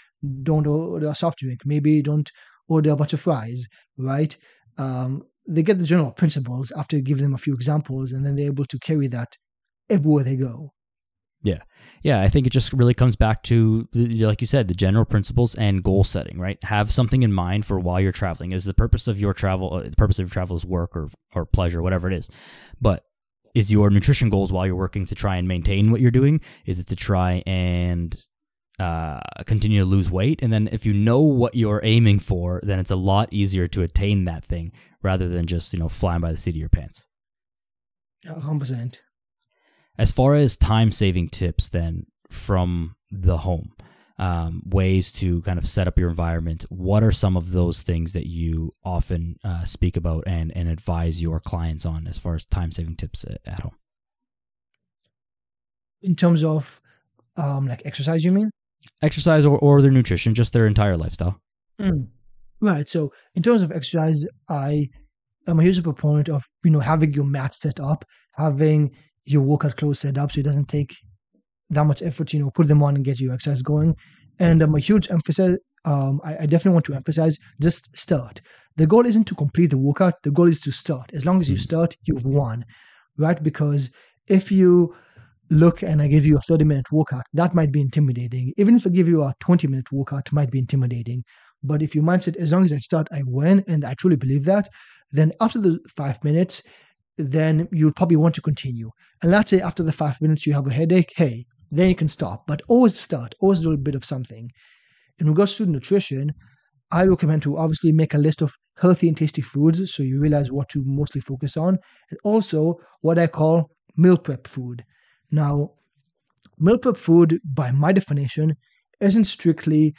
don't order a soft drink, maybe don't order a bunch of fries, right? Um, they get the general principles after you give them a few examples, and then they're able to carry that everywhere they go. Yeah. Yeah. I think it just really comes back to, like you said, the general principles and goal setting, right? Have something in mind for while you're traveling. Is the purpose of your travel, uh, the purpose of your travel is work or, or pleasure, whatever it is. But is your nutrition goals while you're working to try and maintain what you're doing? Is it to try and uh, continue to lose weight. And then if you know what you're aiming for, then it's a lot easier to attain that thing rather than just, you know, flying by the seat of your pants. 100%. As far as time saving tips, then from the home, um, ways to kind of set up your environment, what are some of those things that you often uh, speak about and, and advise your clients on as far as time saving tips at, at home? In terms of um, like exercise, you mean? exercise or, or their nutrition, just their entire lifestyle. Mm. Right. So in terms of exercise, I am a huge proponent of you know having your mat set up, having your workout clothes set up, so it doesn't take that much effort. You know, put them on and get your exercise going. And I'm a huge emphasis. Um, I, I definitely want to emphasize just start. The goal isn't to complete the workout. The goal is to start. As long as you hmm. start, you've won, right? Because if you look and I give you a 30 minute workout, that might be intimidating. Even if I give you a 20 minute workout, it might be intimidating. But if your mindset, as long as I start, I win, and I truly believe that, then after the five minutes, then you'll probably want to continue. And let's say after the five minutes you have a headache, hey, then you can stop. But always start, always do a bit of something. In regards to nutrition, I recommend to obviously make a list of healthy and tasty foods so you realize what to mostly focus on, and also what I call meal prep food. Now, meal prep food, by my definition, isn't strictly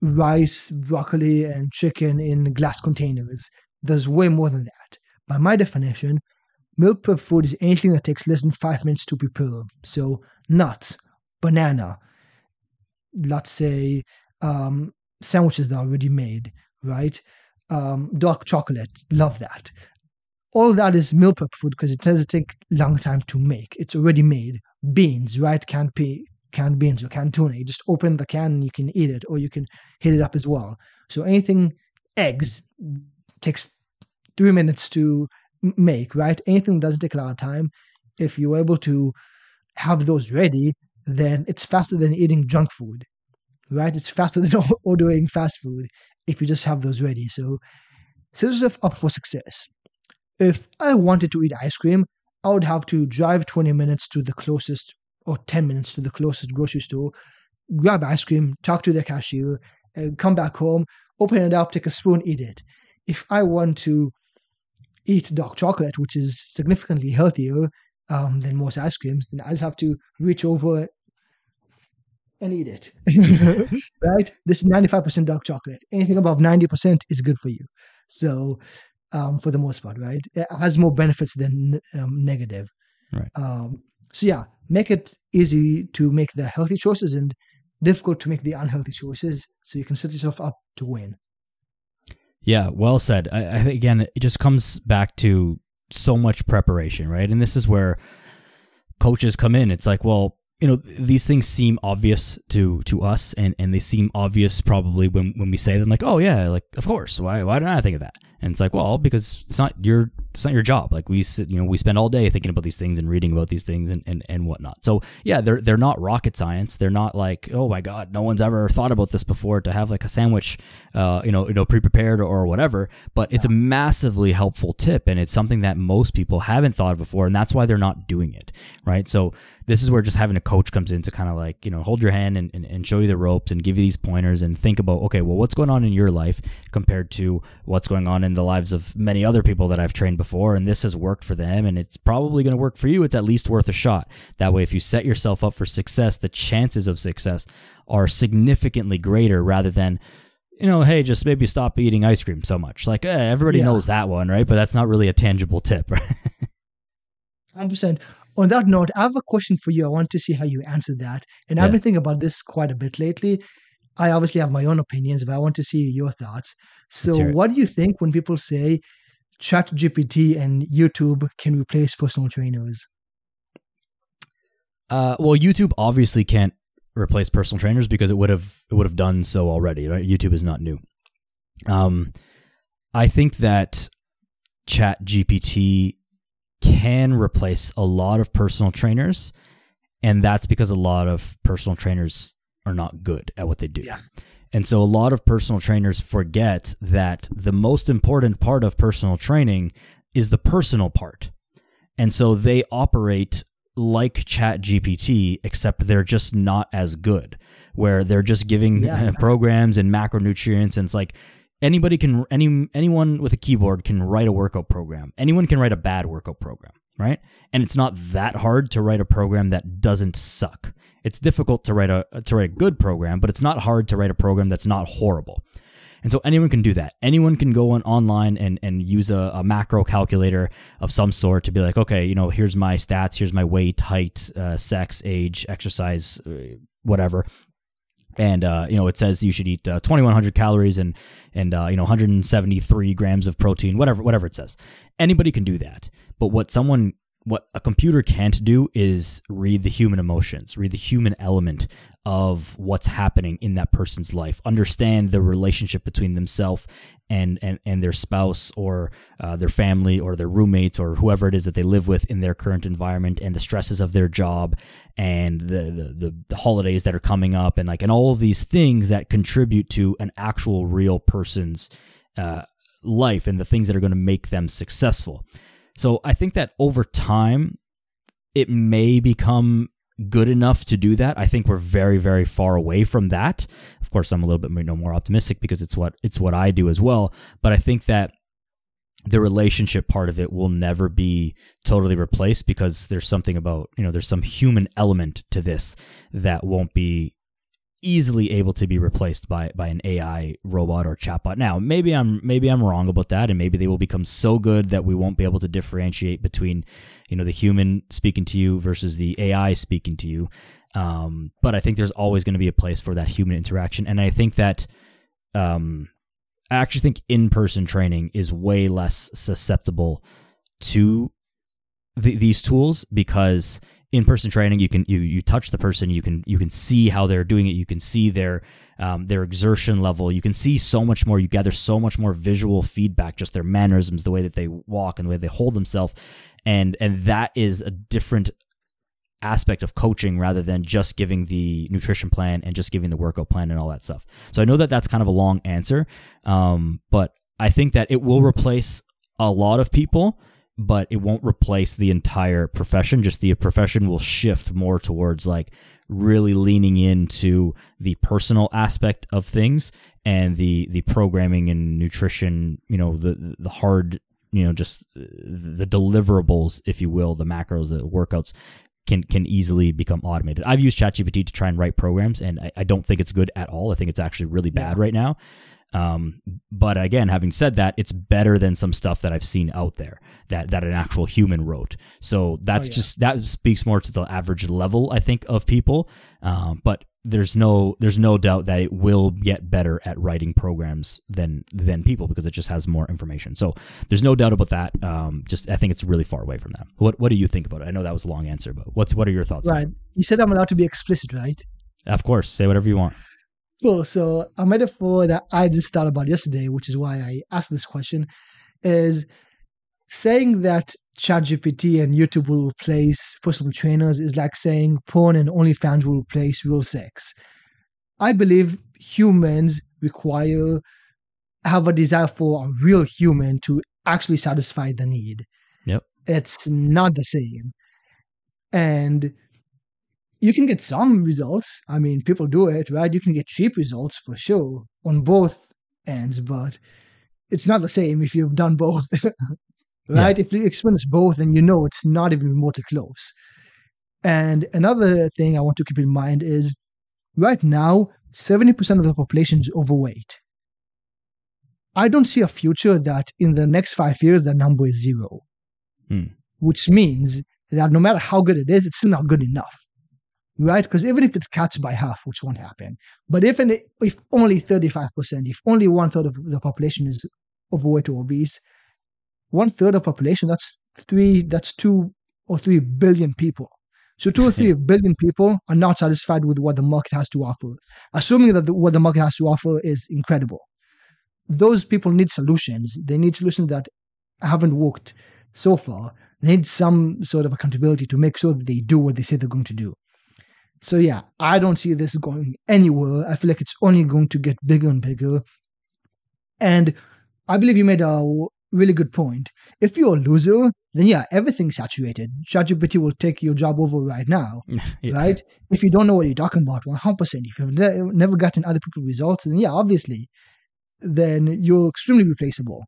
rice, broccoli, and chicken in glass containers. There's way more than that. By my definition, meal prep food is anything that takes less than five minutes to prepare. So, nuts, banana, let's say um, sandwiches that are already made, right? Um, dark chocolate, love that all that is meal prep food because it doesn't take long time to make. It's already made. Beans, right? Canned pe- canned beans or canned tuna. You just open the can and you can eat it, or you can heat it up as well. So anything eggs takes three minutes to make, right? Anything doesn't take a lot of time. If you're able to have those ready, then it's faster than eating junk food, right? It's faster *laughs* than ordering fast food if you just have those ready. So set yourself up for success if I wanted to eat ice cream, I would have to drive 20 minutes to the closest or 10 minutes to the closest grocery store, grab ice cream, talk to the cashier, and come back home, open it up, take a spoon, eat it. If I want to eat dark chocolate, which is significantly healthier um, than most ice creams, then I just have to reach over and eat it. *laughs* right? This is 95% dark chocolate. Anything above 90% is good for you. So um, for the most part, right? It has more benefits than um, negative. Right. Um, so yeah, make it easy to make the healthy choices and difficult to make the unhealthy choices, so you can set yourself up to win. Yeah, well said. I, I again, it just comes back to so much preparation, right? And this is where coaches come in. It's like, well, you know these things seem obvious to to us and and they seem obvious probably when when we say them like oh yeah like of course. Why why didn't i think of that? And it's like well because it's not your it's not your job like we sit you know we spend all day thinking about these things and reading about these things and and, and whatnot so yeah they're they're not rocket science they're not like oh my god no one's ever thought about this before to have like a sandwich uh you know you know pre-prepared or whatever but it's yeah. a massively helpful tip and it's something that most people haven't thought of before and that's why they're not doing it right so this is where just having a coach comes in to kind of like, you know, hold your hand and, and, and show you the ropes and give you these pointers and think about, okay, well, what's going on in your life compared to what's going on in the lives of many other people that I've trained before. And this has worked for them and it's probably going to work for you. It's at least worth a shot. That way, if you set yourself up for success, the chances of success are significantly greater rather than, you know, hey, just maybe stop eating ice cream so much. Like, eh, everybody Yeah. knows that one, right? But that's not really a tangible tip, *laughs* right? 100%. On that note, I have a question for you. I want to see how you answer that. And I've been thinking about this quite a bit lately. I obviously have my own opinions, but I want to see your thoughts. So, what do you think when people say ChatGPT and YouTube can replace personal trainers? Uh, well, YouTube obviously can't replace personal trainers because it would have it would have done so already. Right? YouTube is not new. Um, I think that Chat GPT can replace a lot of personal trainers, and that's because a lot of personal trainers are not good at what they do. Yeah. And so a lot of personal trainers forget that the most important part of personal training is the personal part. And so they operate like Chat GPT, except they're just not as good, where they're just giving Yeah. *laughs* programs and macronutrients. And it's like anybody can, any, anyone with a keyboard can write a workout program. Anyone can write a bad workout program, right? And it's not that hard to write a program that doesn't suck. It's difficult to write a, to write a good program, but it's not hard to write a program that's not horrible. And so anyone can do that. Anyone can go on online and, and use a, a macro calculator of some sort to be like, okay, you know, here's my stats, here's my weight, height, uh, sex, age, exercise, uh, whatever. And uh, you know, it says you should eat uh, 2,100 calories and and uh, you know 173 grams of protein, whatever whatever it says. Anybody can do that. But what someone what a computer can't do is read the human emotions, read the human element of what's happening in that person's life, understand the relationship between themselves and, and, and their spouse or uh, their family or their roommates or whoever it is that they live with in their current environment and the stresses of their job and the, the, the, the holidays that are coming up and like, and all of these things that contribute to an actual real person's uh, life and the things that are going to make them successful. So I think that over time, it may become good enough to do that. I think we're very, very far away from that. Of course, I'm a little bit more, more optimistic because it's what it's what I do as well. But I think that the relationship part of it will never be totally replaced because there's something about you know there's some human element to this that won't be easily able to be replaced by by an AI robot or chatbot. Now, maybe I'm maybe I'm wrong about that, and maybe they will become so good that we won't be able to differentiate between, you know, the human speaking to you versus the AI speaking to you. Um, but I think there's always going to be a place for that human interaction, and I think that, um, I actually think in-person training is way less susceptible to the, these tools because in-person training you can you you touch the person you can you can see how they're doing it you can see their um, their exertion level. You can see so much more you gather so much more visual feedback just their mannerisms the way that they walk and the way they hold themselves. And and that is a different aspect of coaching rather than just giving the nutrition plan and just giving the workout plan and all that stuff. So i know that that's kind of a long answer um, but i think that it will replace a lot of people but it won't replace the entire profession. Just the profession will shift more towards like really leaning into the personal aspect of things and the the programming and nutrition. You know, the the hard. You know, just uh, the deliverables, if you will, the macros, the workouts can can easily become automated. I've used ChatGPT to try and write programs, and I, I don't think it's good at all. I think it's actually really bad right now. Um, but again, having said that, it's better than some stuff that I've seen out there that, that an actual human wrote. So that's Oh, yeah. just, that speaks more to the average level, I think, of people. Um, but there's no, there's no doubt that it will get better at writing programs than, than people because it just has more information. So there's no doubt about that. Um, just, I think it's really far away from that. What, what do you think about it? I know that was a long answer, but what's, what are your thoughts? on Right. You said I'm allowed to be explicit, right? Of course, say whatever you want. Cool. So a metaphor that I just thought about yesterday, which is why I asked this question, is saying that ChatGPT and YouTube will replace personal trainers is like saying porn and OnlyFans will replace real sex. I believe humans require have a desire for a real human to actually satisfy the need. Yep. It's not the same. And you can get some results. I mean, people do it, right? You can get cheap results for sure on both ends, but it's not the same if you've done both, *laughs* right? Yeah. If you experience both, then you know it's not even remotely close. And another thing I want to keep in mind is right now, 70% of the population is overweight. I don't see a future that in the next five years, that number is zero, hmm. which means that no matter how good it is, it's still not good enough right? Because even if it's cuts by half, which won't happen, but if an, if only 35%, if only one third of the population is overweight or obese, one third of population, that's three, that's two or three billion people. So two or three *laughs* billion people are not satisfied with what the market has to offer, assuming that the, what the market has to offer is incredible. Those people need solutions. They need solutions that haven't worked so far. They need some sort of accountability to make sure that they do what they say they're going to do. So yeah, I don't see this going anywhere. I feel like it's only going to get bigger and bigger. And I believe you made a really good point. If you're a loser, then yeah, everything's saturated. ChatGPT will take your job over right now, *laughs* yeah. right? If you don't know what you're talking about, 100%. If you've never gotten other people's results, then yeah, obviously, then you're extremely replaceable.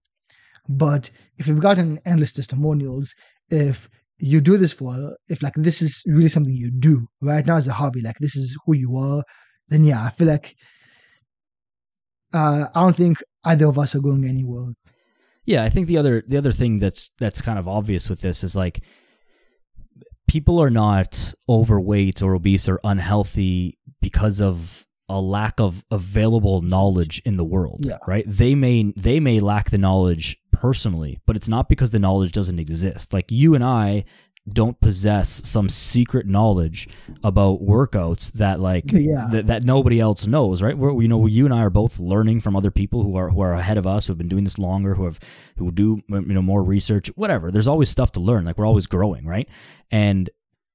But if you've gotten endless testimonials, if you do this for if like this is really something you do right now as a hobby like this is who you are then yeah i feel like uh, i don't think either of us are going anywhere. Yeah i think the other the other thing that's that's kind of obvious with this is like people are not overweight or obese or unhealthy because of a lack of available knowledge in the world yeah. right? They may they may lack the knowledge personally but it's not because the knowledge doesn't exist. Like you and i don't possess some secret knowledge about workouts that like *laughs* yeah. th- that nobody else knows right? We're, you know you and i are both learning from other people who are who are ahead of us who have been doing this longer who have who do you know more research whatever. There's always stuff to learn. Like we're always growing right? And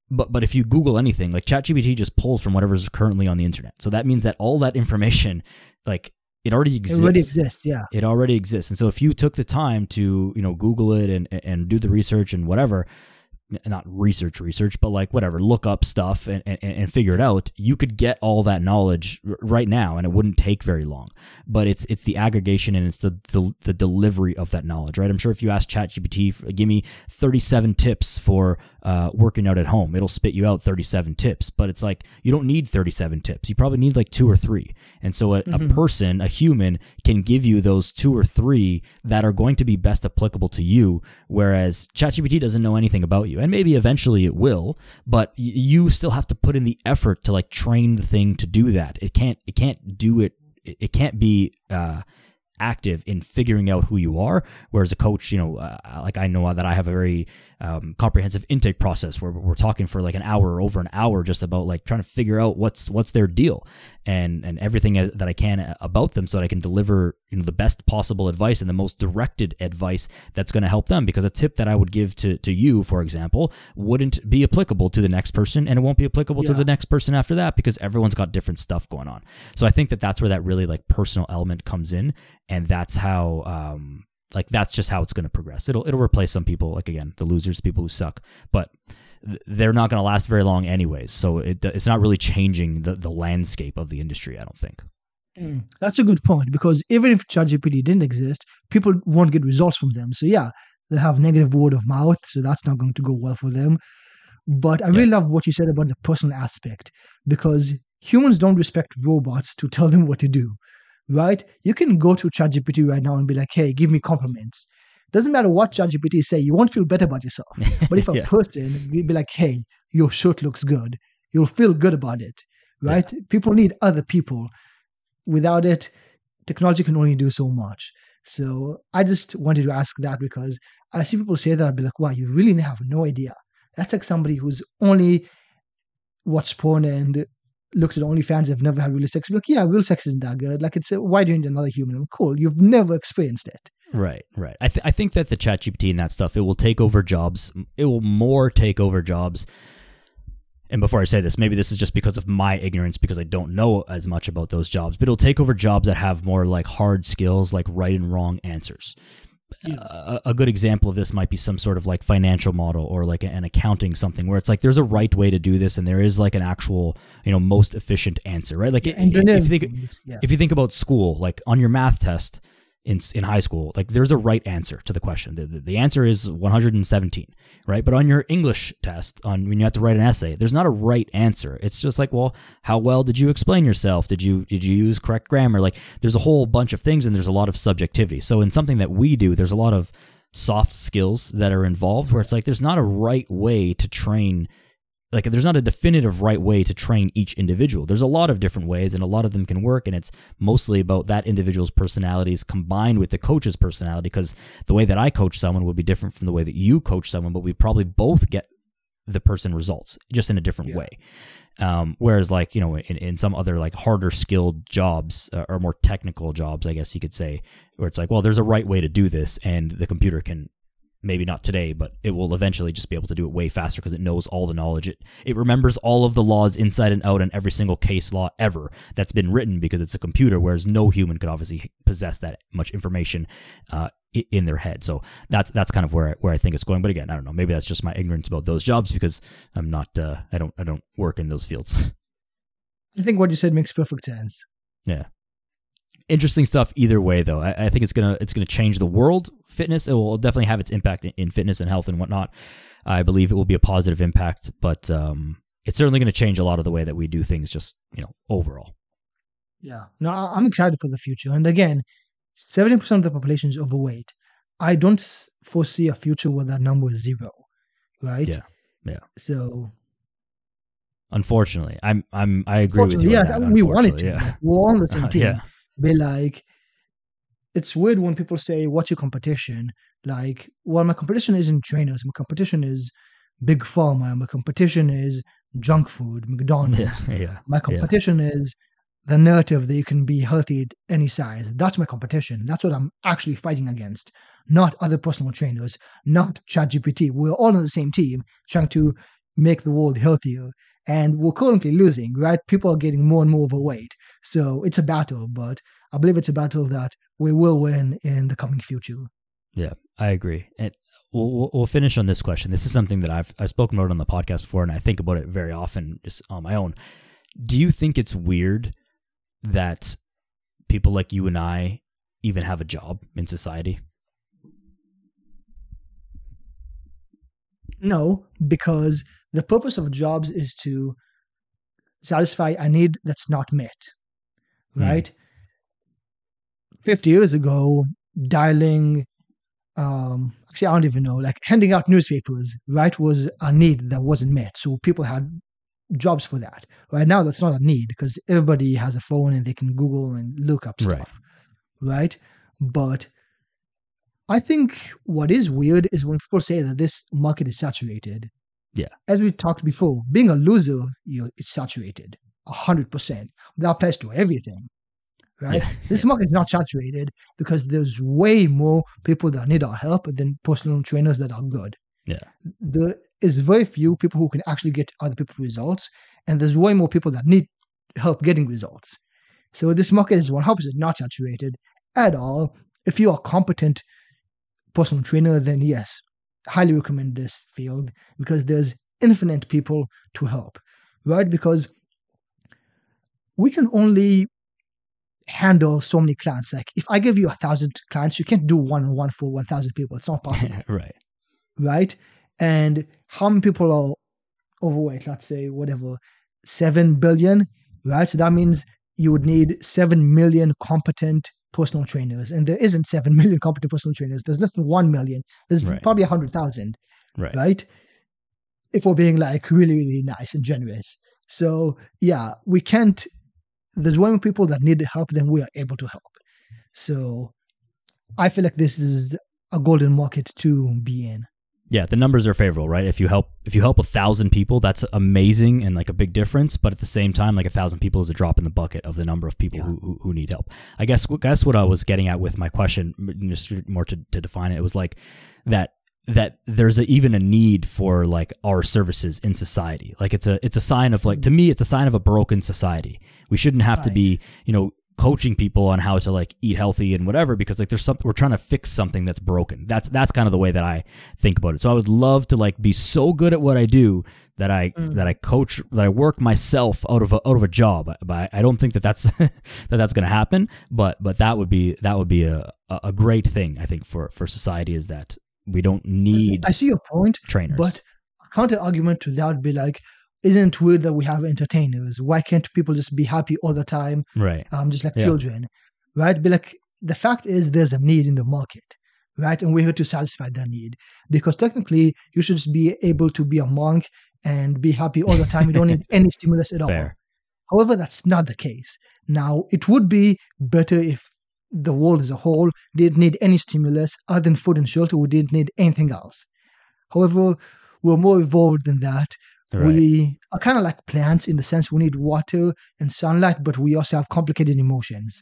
but but if you Google anything, like ChatGPT just pulls from whatever's currently on the internet. So that means that all that information, *laughs* like it already exists. It already exists, yeah. It already exists. And so if you took the time to, you know, Google it and and do the research and whatever, not research research but like whatever look up stuff and, and, and figure it out you could get all that knowledge right now and it wouldn't take very long but it's it's the aggregation and it's the, the, the delivery of that knowledge right i'm sure if you ask ChatGPT give me 37 tips for uh, working out at home it'll spit you out 37 tips but it's like you don't need 37 tips you probably need like two or three and so a, mm-hmm. a person a human can give you those two or three that are going to be best applicable to you whereas ChatGPT doesn't know anything about you. And maybe eventually it will, but you still have to put in the effort to like train the thing to do that. It can't, it can't do it. It can't be, uh, active in figuring out who you are. Whereas a coach, you know, uh, like I know that I have a very um, comprehensive intake process where we're talking for like an hour or over an hour just about like trying to figure out what's what's their deal and and everything that I can about them so that I can deliver you know the best possible advice and the most directed advice that's going to help them because a tip that I would give to to you for example wouldn't be applicable to the next person and it won't be applicable yeah. to the next person after that because everyone's got different stuff going on. So I think that that's where that really like personal element comes in and that's how um like that's just how it's going to progress. It'll it'll replace some people, like again, the losers, people who suck, but they're not going to last very long anyways. So it it's not really changing the the landscape of the industry. I don't think. Mm, that's a good point because even if ChatGPT didn't exist, people won't get results from them. So yeah, they have negative word of mouth, so that's not going to go well for them. But I really yeah. love what you said about the personal aspect because humans don't respect robots to tell them what to do right? You can go to ChatGPT right now and be like, hey, give me compliments. Doesn't matter what ChatGPT say, you won't feel better about yourself. *laughs* But if a yeah. person be like, hey, your shirt looks good, you'll feel good about it, right? Yeah. People need other people. Without it, technology can only do so much. So I just wanted to ask that because I see people say that I'd be like, wow, you really have no idea. That's like somebody who's only watched porn and looked at OnlyFans, have never had real sex. Like, yeah, real sex isn't that good. Like, it's why do you need another human? Well, cool. You've never experienced it. Right, right. I, th- I think that the chat GPT and that stuff, it will take over jobs. It will more take over jobs. And before I say this, maybe this is just because of my ignorance, because I don't know as much about those jobs, but it'll take over jobs that have more like hard skills, like right and wrong answers. A, a good example of this might be some sort of like financial model or like an accounting something where it's like there's a right way to do this and there is like an actual you know most efficient answer right like Yeah, if, you think yeah. if you think about school like on your math test in in high school like there's a right answer to the question. The, the, the answer is 117 right? But on your english test on when you have to write an essay there's not a right answer. It's just like well how well did you explain yourself? Did you did you use correct grammar? Like there's a whole bunch of things and there's a lot of subjectivity. So in something that we do there's a lot of soft skills that are involved where it's like there's not a right way to train like there's not a definitive right way to train each individual. There's a lot of different ways and a lot of them can work and it's mostly about that individual's personalities combined with the coach's personality because the way that I coach someone will be different from the way that you coach someone, but we probably both get the person results just in a different Yeah. way. Um, whereas like, you know, in, in some other like harder skilled jobs uh, or more technical jobs, I guess you could say, where it's like, well, there's a right way to do this and the computer can maybe not today, but it will eventually just be able to do it way faster because it knows all the knowledge. It it remembers all of the laws inside and out and every single case law ever that's been written because it's a computer, whereas no human could obviously possess that much information uh, in their head. So that's that's kind of where I, where I think it's going. But again, I don't know. Maybe that's just my ignorance about those jobs because I'm not. Uh, I don't. I don't work in those fields. *laughs* I think what you said makes perfect sense. Interesting stuff either way though I, I think it's gonna it's gonna change the world fitness it will definitely have its impact in, in fitness and health and whatnot i believe it will be a positive impact but um it's certainly going to change a lot of the way that we do things just you know overall Yeah. No, I'm excited for the future. And again, 70% of the population is overweight. I don't foresee a future where that number is zero, right? Yeah, yeah. So, unfortunately i'm i'm i agree with you yeah, that, we wanted to. yeah We're on the same *laughs* team. yeah Be like, it's weird when people say, What's your competition? Like, well, my competition isn't trainers. My competition is Big Pharma. My competition is junk food, McDonald's. yeah *laughs* yeah My competition is the narrative that you can be healthy at any size. That's my competition. That's what I'm actually fighting against, not other personal trainers, not ChatGPT. We're all on the same team trying to make the world healthier. And we're currently losing, right? People are getting more and more overweight. So it's a battle, but I believe it's a battle that we will win in the coming future. Yeah, I agree. And we'll, we'll- finish on this question. This is something that I've I've spoken about on the podcast before, and I think about it very often just on my own. Do you think it's weird that people like you and I even have a job in society? No, because the purpose of jobs is to satisfy a need that's not met, Hmm. right? 50 years ago, dialing, um, actually, I don't even know, like handing out newspapers, right, was a need that wasn't met. So people had jobs for that. Right now, that's not a need because everybody has a phone and they can Google and look up Right. stuff, right? But I think what is weird is when people say that this market is saturated. Yeah. As we talked before, being a loser, you it's saturated hundred percent. That applies to everything. Right? Yeah. This market is not saturated because there's way more people that need our help than personal trainers that are good. Yeah. There is very few people who can actually get other people results, and there's way more people that need help getting results. So this market is 100% not saturated at all. If you are a competent personal trainer, then yes, highly recommend this field because there's infinite people to help, right? Because we can only handle so many clients. Like if I give you a thousand clients, you can't do one on one for 1,000 people. It's not *laughs* possible right. right? And how many people are overweight? Let's say whatever, seven billion, right? So that means you would need seven million competent personal trainers, and there isn't seven *laughs* million competent personal trainers. There's less than one million. There's Right. probably a hundred thousand, Right. right? If we're being like really, really nice and generous. So yeah, we can't. There's way more people that need help than we are able to help. So I feel like this is a golden market to be in. Yeah, the numbers are favorable, right? If you help if you help a thousand people, that's amazing and like a big difference. But at the same time, like a thousand people is a drop in the bucket of the number of people Yeah. who, who who need help. I guess guess what I was getting at with my question, just more to, to define it, it was like that that there's a, even a need for like our services in society. Like it's a it's a sign of like to me it's a sign of a broken society. We shouldn't have to be you know coaching people on how to like eat healthy and whatever because like there's something we're trying to fix something that's broken. That's that's kind of the way that I think about it. So I would love to like be so good at what I do that I Mm. that I coach that I work myself out of a, out of a job. But I don't think that that's *laughs* that that's going to happen. But but that would be that would be a a great thing I think for for society is that we don't need I see your point, trainers. but counter argument to that would be like, isn't it weird that we have entertainers? Why can't people just be happy all the time, right. um, just like Yeah. children, right? But like the fact is, there's a need in the market, right? And we're here to satisfy that need because technically, you should just be able to be a monk and be happy all the time. You don't need *laughs* any stimulus at all. However, that's not the case. Now, it would be better if the world as a whole didn't need any stimulus other than food and shelter. We didn't need anything else. However, we're more evolved than that. Right. We are kind of like plants in the sense we need water and sunlight, but we also have complicated emotions.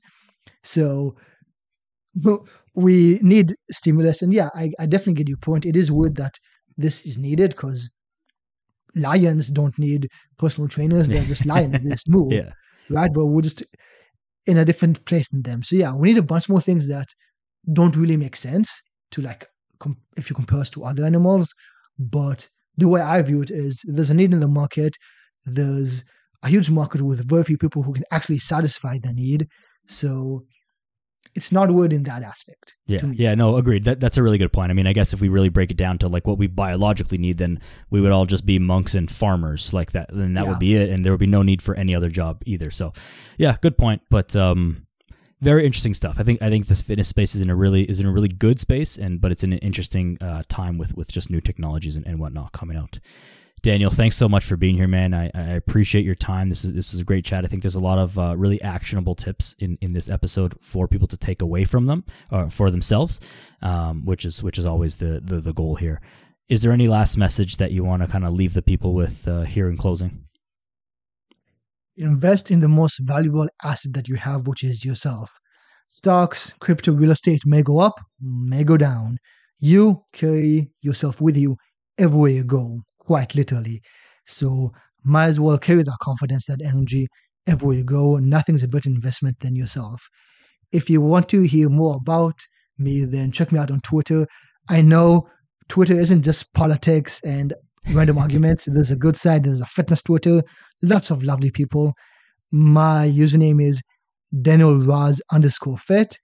So we need stimulus. And yeah, I, I definitely get your point. It is weird that this is needed because lions don't need personal trainers. They're just *laughs* lions. They just move yeah. right? But we're just in a different place than them. So yeah, we need a bunch more things that don't really make sense to like com- if you compare us to other animals. But the way I view it is there's a need in the market. There's a huge market with very few people who can actually satisfy the need. So it's not weird in that aspect. Yeah, yeah, no, agreed. That that's a really good point. I mean, I guess if we really break it down to like what we biologically need, then we would all just be monks and farmers like that. Then that Yeah. would be it, and there would be no need for any other job either. So, yeah, good point. But um, very interesting stuff. I think I think this fitness space is in a really is in a really good space, and but it's in an interesting uh, time with with just new technologies and, and whatnot coming out. Daniel, thanks so much for being here, man. I, I appreciate your time. This is this was a great chat. I think there's a lot of uh, really actionable tips in, in this episode for people to take away from them or for themselves, um, which is which is always the, the the goal here. Is there any last message that you want to kind of leave the people with uh, here in closing? Invest in the most valuable asset that you have, which is yourself. Stocks, crypto, real estate may go up, may go down. You carry yourself with you everywhere you go, quite literally. So, might as well carry that confidence, that energy everywhere you go. Nothing's a better investment than yourself. If you want to hear more about me, then check me out on Twitter. I know Twitter isn't just politics and random arguments. There's a good side, there's a fitness Twitter, lots of lovely people. My username is Daniel Raz underscore fit.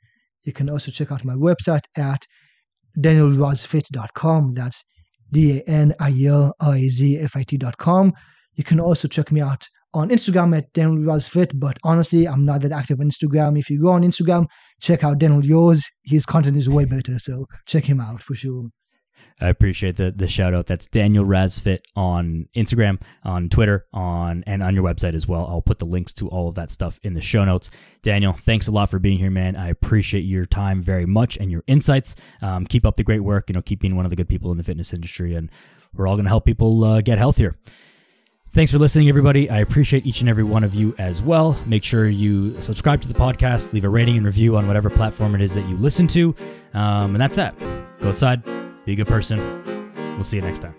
You can also check out my website at danielrazfit.com. That's D A N I L R A Z F I T.com. You can also check me out on Instagram at Daniel Razfit, but honestly, I'm not that active on Instagram. If you go on Instagram, check out Daniel Yours. His content is way better, so check him out for sure. I appreciate the the shout out. That's Daniel Razfit on Instagram, on Twitter, on and on your website as well. I'll put the links to all of that stuff in the show notes. Daniel, thanks a lot for being here, man. I appreciate your time very much and your insights. Um, keep up the great work. You know, keep being one of the good people in the fitness industry, and we're all going to help people uh, get healthier. Thanks for listening, everybody. I appreciate each and every one of you as well. Make sure you subscribe to the podcast, leave a rating and review on whatever platform it is that you listen to. Um, and that's that. Go outside, be a good person. We'll see you next time.